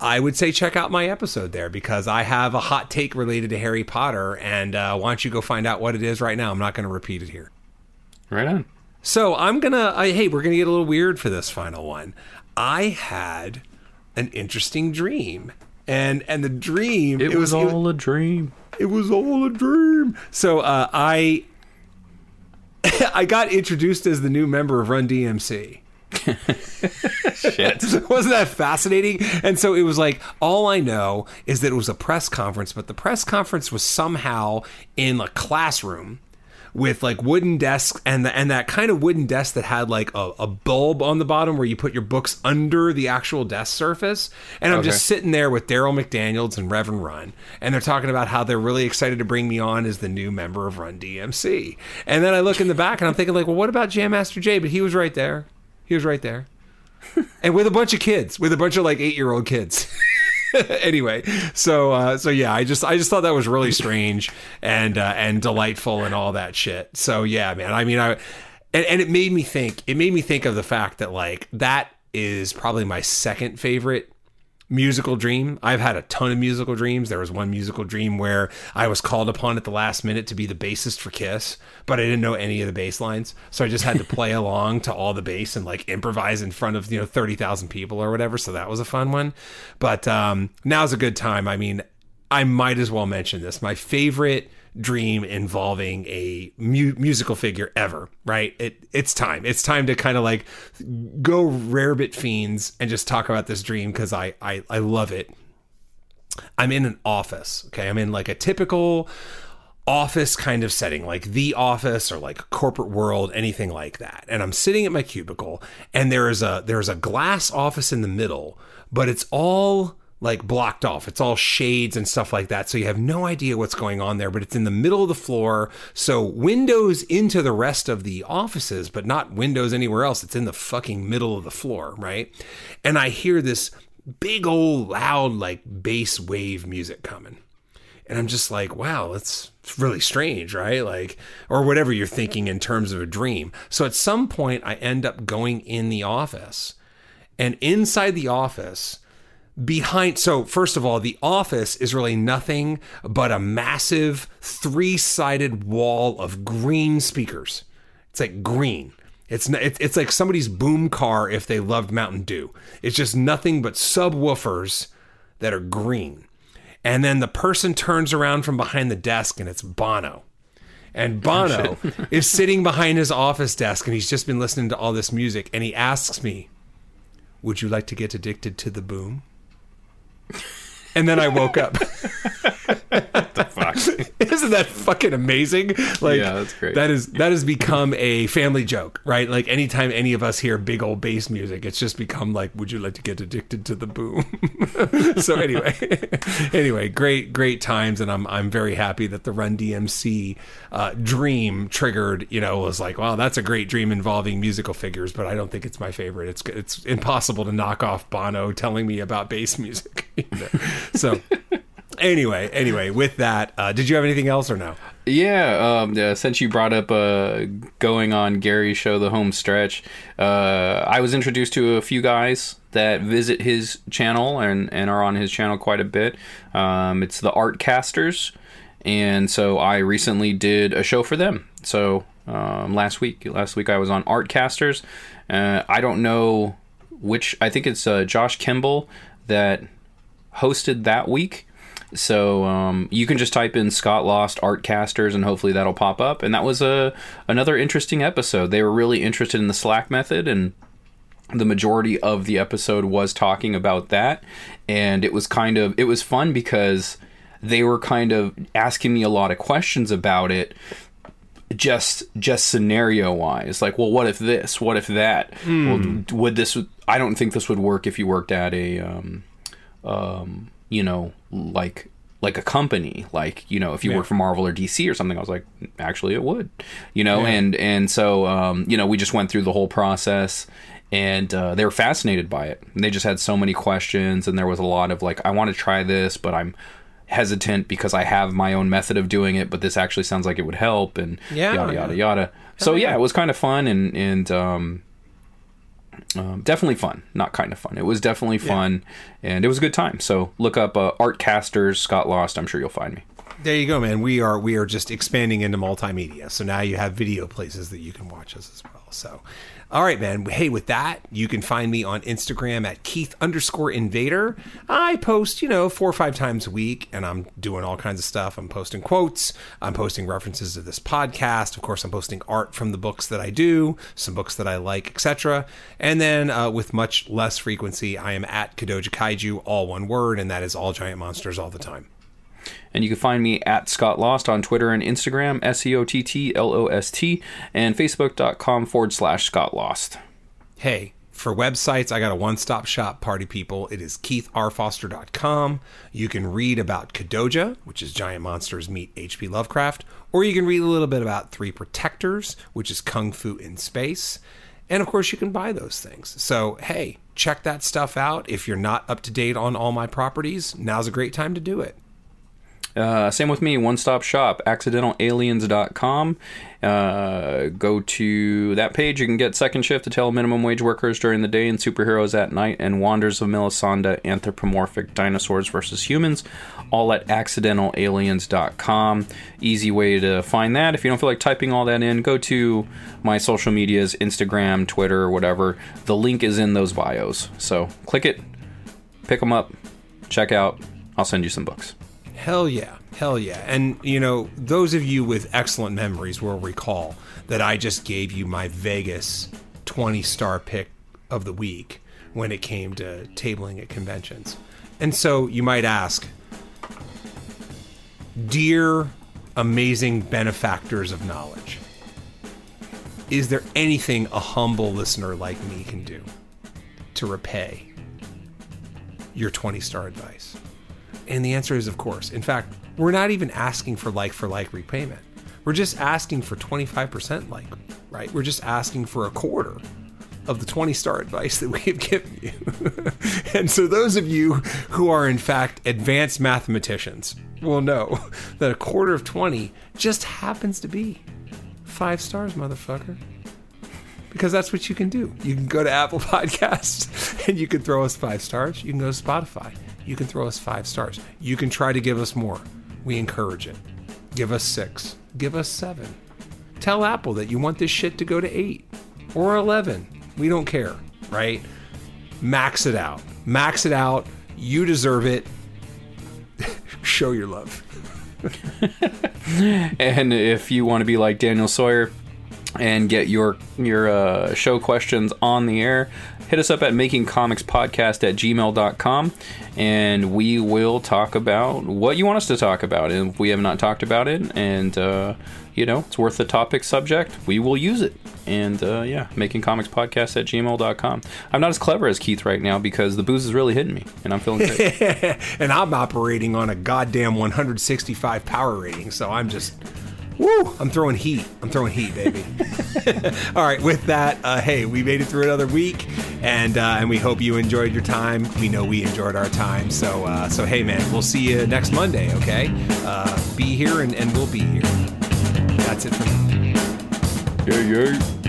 I would say check out my episode there because I have a hot take related to Harry Potter, and uh, why don't you go find out what it is right now? I'm not going to repeat it here. right on. So I'm gonna. I, hey, we're gonna get a little weird for this final one. I had an interesting dream, and and the dream It, was, it, all a dream. it was all a dream. So uh, I I got introduced as the new member of Run DMC. Shit. Wasn't that fascinating? And so it was like, all I know is that it was a press conference, but the press conference was somehow in a classroom with like wooden desks and the, and that kind of wooden desk that had like a, a bulb on the bottom where you put your books under the actual desk surface. And I'm just sitting there with Darryl McDaniels and Reverend Run, and they're talking about how they're really excited to bring me on as the new member of Run DMC. And then I look in the back and I'm thinking like, well, what about Jam Master Jay? But he was right there. He was right there and with a bunch of kids, with a bunch of like eight year old kids. anyway, so uh, so yeah, I just I just thought that was really strange and uh, and delightful and all that shit. So yeah, man. I mean, I and, and it made me think. It made me think of the fact that like that is probably my second favorite musical dream. I've had a ton of musical dreams. There was one musical dream where I was called upon at the last minute to be the bassist for Kiss, but I didn't know any of the bass lines. So I just had to play along to all the bass and like improvise in front of, you know, 30,000 people or whatever. So that was a fun one. But um, now's a good time. I mean, I might as well mention this. My favorite dream involving a mu- musical figure ever, right? It it's time. It's time to kind of like go rarebit fiends and just talk about this dream because I, I I love it. I'm in an office. Okay, I'm in like a typical office kind of setting, like the office or like corporate world, anything like that. And I'm sitting at my cubicle, and there is a there's a glass office in the middle, but it's all like blocked off. It's all shades and stuff like that. So you have no idea what's going on there, but it's in the middle of the floor. So windows into the rest of the offices, but not windows anywhere else. It's in the fucking middle of the floor, right? And I hear this big old loud like bass wave music coming. And I'm just like, wow, that's really strange, right? Like, or whatever you're thinking in terms of a dream. So at some point, I end up going in the office. And inside the office, behind, so first of all, the office is really nothing but a massive three sided wall of green speakers. It's like green. It's, it's it's like somebody's boom car if they loved Mountain Dew. It's just nothing but subwoofers that are green. And then the person turns around from behind the desk and it's Bono. And oh, Bono is sitting behind his office desk and he's just been listening to all this music and he asks me, Would you like to get addicted to the boom? And then I woke up. what the Fuck. Isn't that fucking amazing? Like Yeah, that's great. That is that has become a family joke, right? Like anytime any of us hear big old bass music, it's just become like, would you like to get addicted to the boom? so anyway, anyway, great great times, and I'm I'm very happy that the Run DMC uh, dream triggered. You know, was like, wow, that's a great dream involving musical figures, but I don't think it's my favorite. It's it's impossible to knock off Bono telling me about bass music. you know? So. Anyway, anyway, with that, uh, did you have anything else or no? Yeah, um, since you brought up uh, going on Gary's show, The Home Stretch, uh, I was introduced to a few guys that visit his channel and, and are on his channel quite a bit. Um, it's the Art Casters, and so I recently did a show for them. So um, last week, last week I was on Artcasters. Uh, I don't know which. I think it's uh, Josh Kimball that hosted that week. So um, you can just type in Scott Lost Artcasters and hopefully that'll pop up. And that was a another interesting episode. They were really interested in the Slack method and the majority of the episode was talking about that. And it was kind of it was fun because they were kind of asking me a lot of questions about it just just scenario wise. Like well what if this? What if that? Well, would this i don't think this would work if you worked at a um, um, you know, like like a company, like you know, if you Yeah. work for Marvel or DC or something. I was like, actually, it would, you know, and and so um, you know, we just went through the whole process. And uh, they were fascinated by it. And they just had so many questions, and there was a lot of like, I want to try this, but I'm hesitant because I have my own method of doing it. But this actually sounds like it would help, and Yeah, yada yeah. yada yada. So yeah. yeah, it was kind of fun, and and um, um, definitely fun, not kind of fun. It was definitely fun, and it was a good time. So look up uh, Artcasters Scott Lost. I'm sure you'll find me. There you go, man. We are we are just expanding into multimedia. So now you have video places that you can watch us as well. So, all right, man. Hey, with that, you can find me on Instagram at Keith underscore Invader. I post, you know, four or five times a week, and I'm doing all kinds of stuff. I'm posting quotes. I'm posting references to this podcast. Of course, I'm posting art from the books that I do, some books that I like, etc. And then, uh, with much less frequency, I am at Kodoja Kaiju, all one word, and that is all giant monsters all the time. And you can find me at Scott Lost on Twitter and Instagram, S E O T T L O S T, and Facebook.com forward slash Scott Lost. Hey, for websites, I got a one stop shop, party people. It is keithrfoster.com. You can read about Kodoja, which is giant monsters meet H.P. Lovecraft, or you can read a little bit about Three Protectors, which is Kung Fu in Space. And of course, you can buy those things. So, hey, check that stuff out. If you're not up to date on all my properties, now's a great time to do it. Uh, same with me, one stop shop, accidentalaliens.com. Uh, go to that page. You can get second shift to tell minimum wage workers during the day and superheroes at night, and Wonders of Melisande anthropomorphic dinosaurs versus humans, all at accidentalaliens.com. Easy way to find that. If you don't feel like typing all that in, go to my social medias Instagram, Twitter, whatever. The link is in those bios. So click it, pick them up, check out. I'll send you some books. Hell yeah. Hell yeah. And, you know, those of you with excellent memories will recall that I just gave you my Vegas 20 star pick of the week when it came to tabling at conventions. And so you might ask, Dear amazing benefactors of knowledge, is there anything a humble listener like me can do to repay your 20 star advice? And the answer is, of course. In fact, we're not even asking for like for like repayment. We're just asking for 25% like, right? We're just asking for a quarter of the 20 star advice that we have given you. and so, those of you who are in fact advanced mathematicians will know that a quarter of 20 just happens to be five stars, motherfucker. Because that's what you can do. You can go to Apple Podcasts and you can throw us five stars. You can go to Spotify you can throw us five stars. You can try to give us more. We encourage it. Give us six. Give us seven. Tell Apple that you want this shit to go to eight or 11. We don't care, right? Max it out. Max it out. You deserve it. Show your love. and if you want to be like Daniel Sawyer and get your your uh, show questions on the air, hit us up at makingcomicspodcast at gmail.com and we will talk about what you want us to talk about. And if we have not talked about it and, uh, you know, it's worth the topic subject, we will use it. And uh, yeah, makingcomicspodcast at gmail.com. I'm not as clever as Keith right now because the booze is really hitting me and I'm feeling great. and I'm operating on a goddamn 165 power rating, so I'm just Woo! I'm throwing heat. I'm throwing heat, baby. All right. With that, uh, hey, we made it through another week, and uh, and we hope you enjoyed your time. We know we enjoyed our time. So uh, so hey, man, we'll see you next Monday. Okay. Uh, be here, and, and we'll be here. That's it for me. Yeah, yeah.